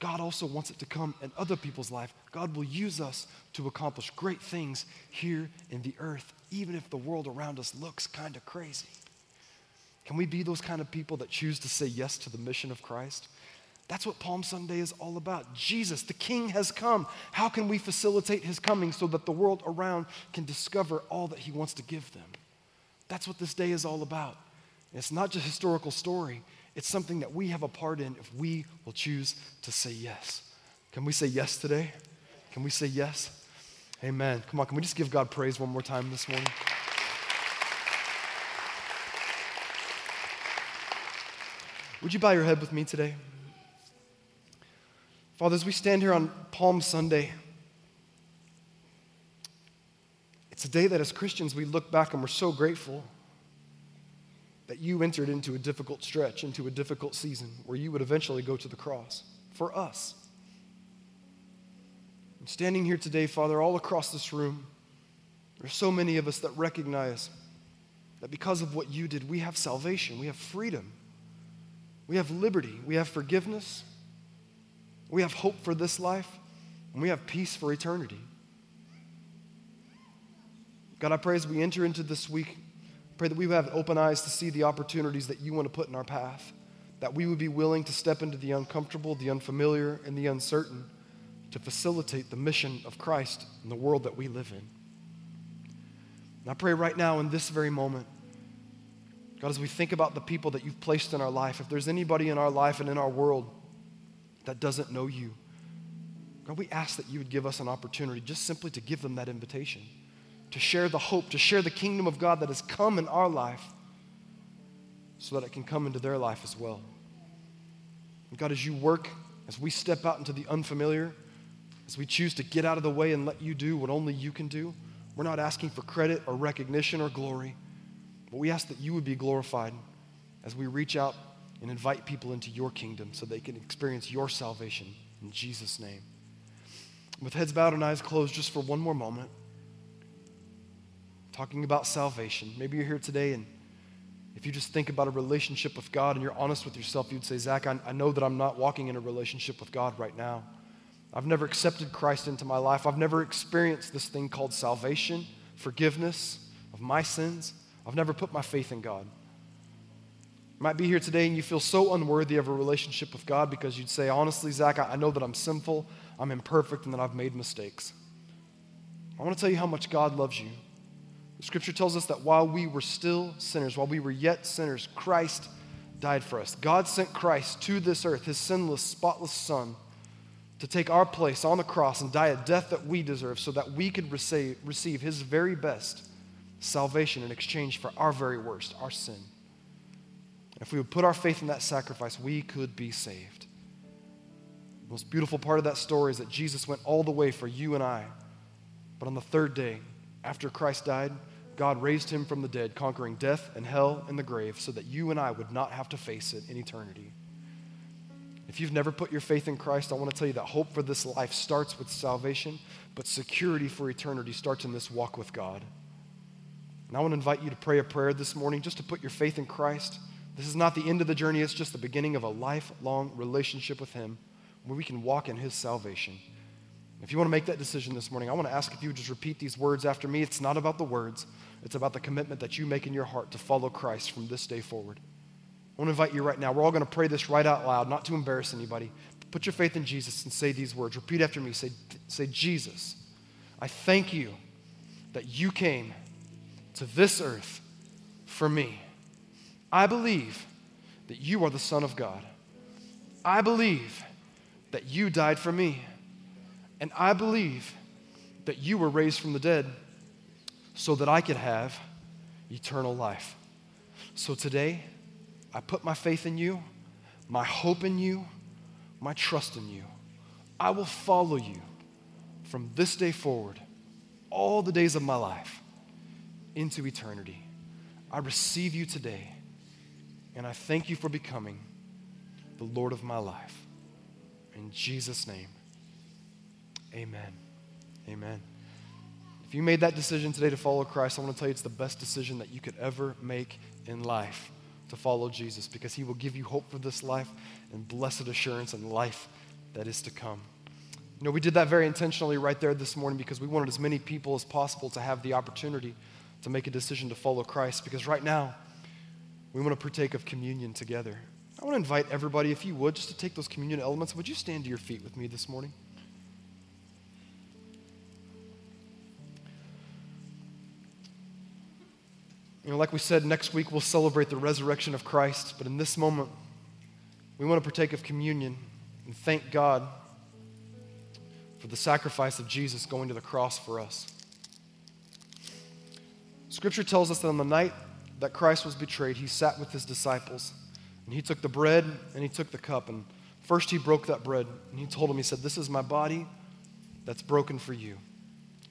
God also wants it to come in other people's life. God will use us to accomplish great things here in the earth, even if the world around us looks kind of crazy. Can we be those kind of people that choose to say yes to the mission of Christ? That's what Palm Sunday is all about. Jesus, the King, has come. How can we facilitate his coming so that the world around can discover all that he wants to give them? That's what this day is all about. It's not just a historical story, it's something that we have a part in if we will choose to say yes. Can we say yes today? Can we say yes? Amen. Come on, can we just give God praise one more time this morning? Would you bow your head with me today? Father, as we stand here on Palm Sunday, it's a day that as Christians we look back and we're so grateful that you entered into a difficult stretch, into a difficult season where you would eventually go to the cross for us. I'm standing here today, Father, all across this room, there's so many of us that recognize that because of what you did, we have salvation, we have freedom, we have liberty, we have forgiveness, we have hope for this life, and we have peace for eternity. God, I pray as we enter into this week, Pray that we would have open eyes to see the opportunities that you want to put in our path, that we would be willing to step into the uncomfortable, the unfamiliar, and the uncertain to facilitate the mission of Christ in the world that we live in. And I pray right now in this very moment, God, as we think about the people that you've placed in our life, if there's anybody in our life and in our world that doesn't know you, God, we ask that you would give us an opportunity just simply to give them that invitation to share the hope, to share the kingdom of God that has come in our life so that it can come into their life as well. And God, as you work, as we step out into the unfamiliar, as we choose to get out of the way and let you do what only you can do, we're not asking for credit or recognition or glory, but we ask that you would be glorified as we reach out and invite people into your kingdom so they can experience your salvation in Jesus' name. With heads bowed and eyes closed, just for one more moment, talking about salvation. Maybe you're here today and if you just think about a relationship with God and you're honest with yourself, you'd say, Zach, I, I know that I'm not walking in a relationship with God right now. I've never accepted Christ into my life. I've never experienced this thing called salvation, forgiveness of my sins. I've never put my faith in God. You might be here today and you feel so unworthy of a relationship with God because you'd say, honestly, Zach, I know that I'm sinful, I'm imperfect, and that I've made mistakes. I want to tell you how much God loves you. Scripture tells us that while we were still sinners, while we were yet sinners, Christ died for us. God sent Christ to this earth, his sinless, spotless Son, to take our place on the cross and die a death that we deserve so that we could receive, his very best salvation in exchange for our very worst, our sin. If we would put our faith in that sacrifice, we could be saved. The most beautiful part of that story is that Jesus went all the way for you and I. But on the third day, after Christ died, God raised him from the dead, conquering death and hell and the grave, so that you and I would not have to face it in eternity. If you've never put your faith in Christ, I want to tell you that hope for this life starts with salvation, but security for eternity starts in this walk with God. And I want to invite you to pray a prayer this morning just to put your faith in Christ. This is not the end of the journey, it's just the beginning of a lifelong relationship with Him where we can walk in His salvation. If you want to make that decision this morning, I want to ask if you would just repeat these words after me. It's not about the words, it's about the commitment that you make in your heart to follow Christ from this day forward. I want to invite you right now. We're all going to pray this right out loud, not to embarrass anybody. Put your faith in Jesus and say these words. Repeat after me. Say, say Jesus, I thank you that you came to this earth for me. I believe that you are the Son of God. I believe that you died for me. And I believe that you were raised from the dead so that I could have eternal life. So today, I put my faith in you, my hope in you, my trust in you. I will follow you from this day forward, all the days of my life, into eternity. I receive you today, and I thank you for becoming the Lord of my life. In Jesus' name. Amen. Amen. If you made that decision today to follow Christ, I want to tell you it's the best decision that you could ever make in life to follow Jesus because he will give you hope for this life and blessed assurance and life that is to come. You know, we did that very intentionally right there this morning because we wanted as many people as possible to have the opportunity to make a decision to follow Christ because right now we want to partake of communion together. I want to invite everybody, if you would, just to take those communion elements. Would you stand to your feet with me this morning? You know, like we said, next week we'll celebrate the resurrection of Christ, but in this moment, we want to partake of communion and thank God for the sacrifice of Jesus going to the cross for us. Scripture tells us that on the night that Christ was betrayed, he sat with his disciples and he took the bread and he took the cup. And first he broke that bread and he told them, He said, This is my body that's broken for you.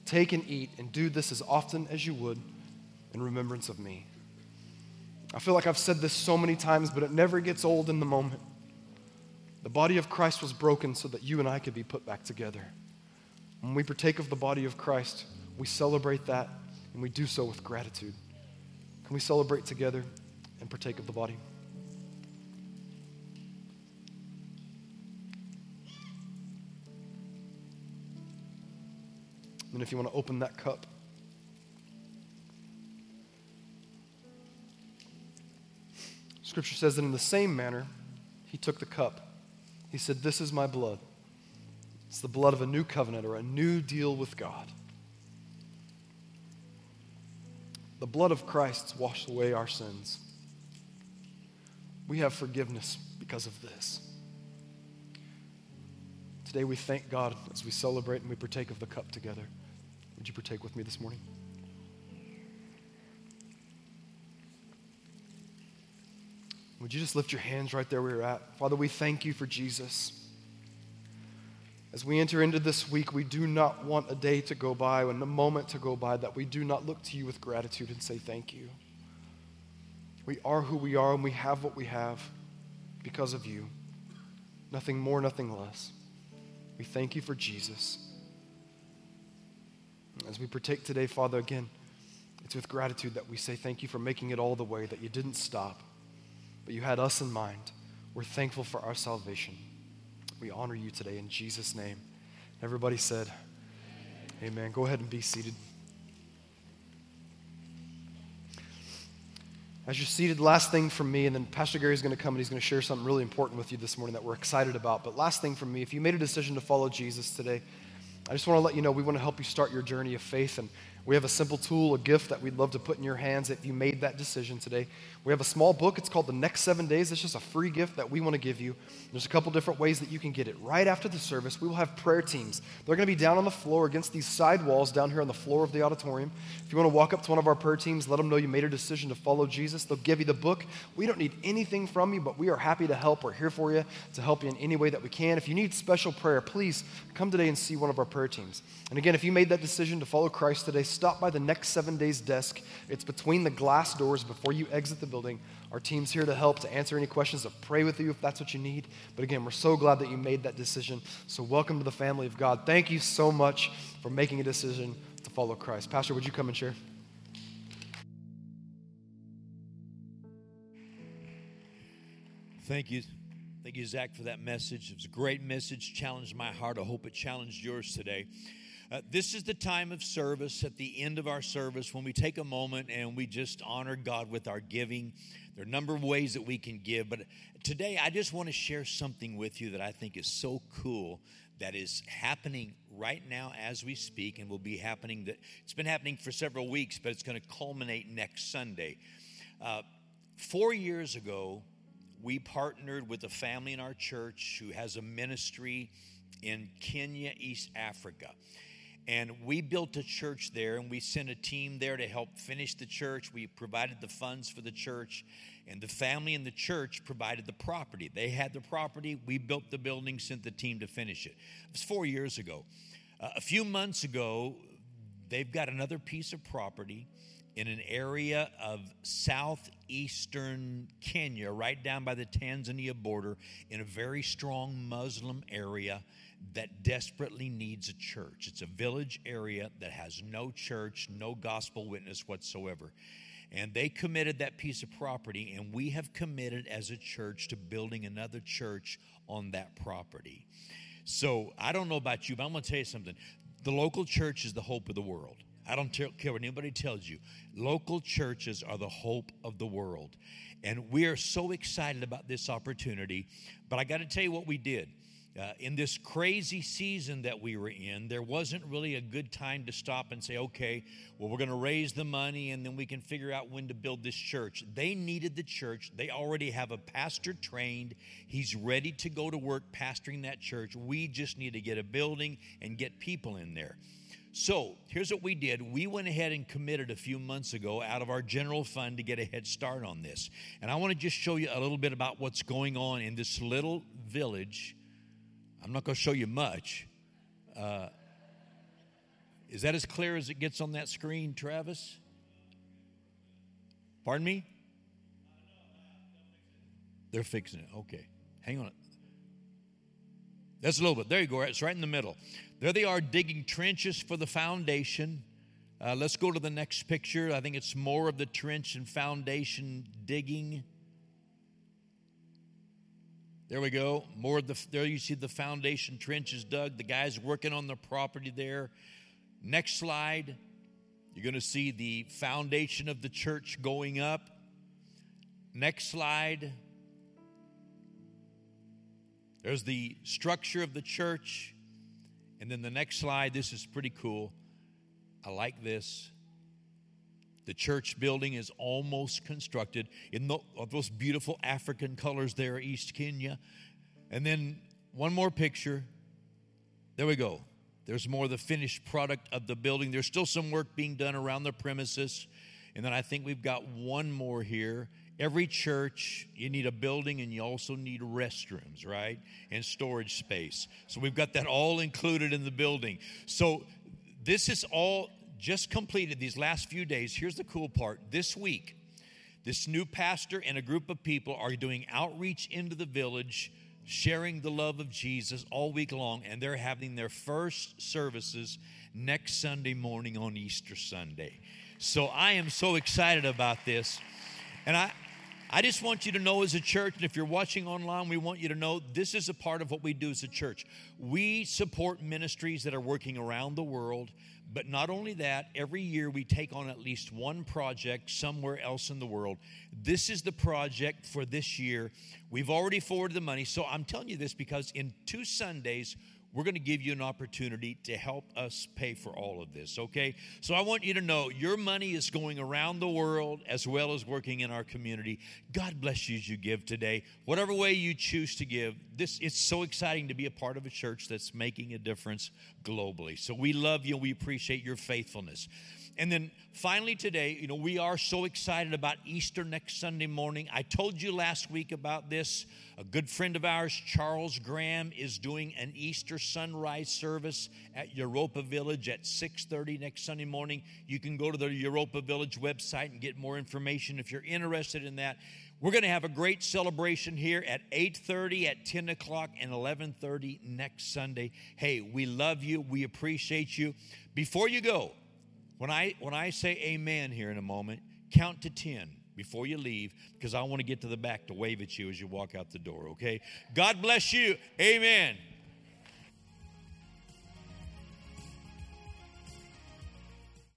Take and eat and do this as often as you would in remembrance of me. I feel like I've said this so many times, but it never gets old in the moment. The body of Christ was broken so that you and I could be put back together. When we partake of the body of Christ, we celebrate that and we do so with gratitude. Can we celebrate together and partake of the body? And if you want to open that cup, Scripture says that in the same manner, he took the cup. He said, This is my blood. It's the blood of a new covenant or a new deal with God. The blood of Christ washed away our sins. We have forgiveness because of this. Today we thank God as we celebrate and we partake of the cup together. Would you partake with me this morning? Would you just lift your hands right there where you're at? Father, we thank you for Jesus. As we enter into this week, we do not want a day to go by and a moment to go by that we do not look to you with gratitude and say thank you. We are who we are and we have what we have because of you. Nothing more, nothing less. We thank you for Jesus. As we partake today, Father, again, it's with gratitude that we say thank you for making it all the way, that you didn't stop, but you had us in mind. We're thankful for our salvation. We honor you today in Jesus' name. Everybody said, Amen. Go ahead and be seated. As you're seated, last thing from me, and then Pastor Gary's going to come and he's going to share something really important with you this morning that we're excited about. But last thing from me, if you made a decision to follow Jesus today, I just want to let you know we want to help you start your journey of faith. And we have a simple tool, a gift that we'd love to put in your hands if you made that decision today. We have a small book. It's called The Next Seven Days. It's just a free gift that we want to give you. There's a couple different ways that you can get it. Right after the service, we will have prayer teams. They're going to be down on the floor against these side walls down here on the floor of the auditorium. If you want to walk up to one of our prayer teams, let them know you made a decision to follow Jesus. They'll give you the book. We don't need anything from you, but we are happy to help. We're here for you to help you in any way that we can. If you need special prayer, please come today and see one of our prayer teams. And again, if you made that decision to follow Christ today, stop by the next seven days desk. It's between the glass doors before you exit the building. Our team's here to help, to answer any questions, to pray with you if that's what you need. But again, we're so glad that you made that decision. So, welcome to the family of God. Thank you so much for making a decision to follow Christ. Pastor, would you come and share? Thank you. Thank you, Zach, for that message. It was a great message, challenged my heart. I hope it challenged yours today. Uh, this is the time of service, at the end of our service, when we take a moment and we just honor God with our giving. There are a number of ways that we can give, but today I just want to share something with you that I think is so cool that is happening right now as we speak and will be happening that it's been happening for several weeks but it's going to culminate next sunday uh, four years ago we partnered with a family in our church who has a ministry in Kenya, East Africa. And we built a church there and we sent a team there to help finish the church. We provided the funds for the church, and the family in the church provided the property. They had the property, we built the building, sent the team to finish it. It was four years ago. Uh, a few months ago, they've got another piece of property in an area of southeastern Kenya, right down by the Tanzania border, in a very strong Muslim area that desperately needs a church. It's a village area that has no church, no gospel witness whatsoever. And they committed that piece of property, and we have committed as a church to building another church on that property. So I don't know about you, but I'm going to tell you something. The local church is the hope of the world. I don't care what anybody tells you. Local churches are the hope of the world. And we are so excited about this opportunity. But I got to tell you what we did. Uh, in this crazy season that we were in, there wasn't really a good time to stop and say, okay, well, we're going to raise the money and then we can figure out when to build this church. They needed the church. They already have a pastor trained. He's ready to go to work pastoring that church. We just need to get a building and get people in there. So here's what we did. We went ahead and committed a few months ago out of our general fund to get a head start on this. And I want to just show you a little bit about what's going on in this little village. I'm not going to show you much. Uh, is that as clear as it gets on that screen, Travis? Pardon me? They're fixing it. Okay. Hang on. That's a little bit. There you go. It's right in the middle. There they are digging trenches for the foundation. Uh, let's go to the next picture. I think it's more of the trench and foundation digging. There we go. More the there you see the foundation trenches dug. The guys working on the property there. Next slide. You're going to see the foundation of the church going up. Next slide. There's the structure of the church. And then the next slide, this is pretty cool. I like this. The church building is almost constructed in the, those beautiful African colors there, East Kenya. And then one more picture. There we go. There's more of the finished product of the building. There's still some work being done around the premises. And then I think we've got one more here. every church, you need a building and you also need restrooms, right? And storage space. So we've got that all included in the building. So this is all just completed these last few days. Here's the cool part this week, this new pastor and a group of people are doing outreach into the village sharing the love of Jesus all week long, and they're having their first services next Sunday morning on Easter Sunday. So I am so excited about this. And I, I just want you to know as a church, and if you're watching online, we want you to know this is a part of what we do as a church. We support ministries that are working around the world, but not only that, every year we take on at least one project somewhere else in the world. This is the project for this year. We've already forwarded the money. So I'm telling you this because in two Sundays, we're going to give you an opportunity to help us pay for all of this, okay? So I want you to know your money is going around the world as well as working in our community. God bless you as you give today. Whatever way you choose to give, this it's so exciting to be a part of a church that's making a difference globally. So we love you and we appreciate your faithfulness. And then finally today, you know, we are so excited about Easter next Sunday morning. I told you last week about this. A good friend of ours, Charles Graham, is doing an Easter sunrise service at Europa Village at 6:30 next Sunday morning. You can go to the Europa Village website and get more information if you're interested in that. We're going to have a great celebration here at 8:30, at 10 o'clock, and 11:30 next Sunday. Hey, we love you. We appreciate you. Before you go, when I when I say amen here in a moment, count to 10 before you leave because I want to get to the back to wave at you as you walk out the door, okay? God bless you. Amen.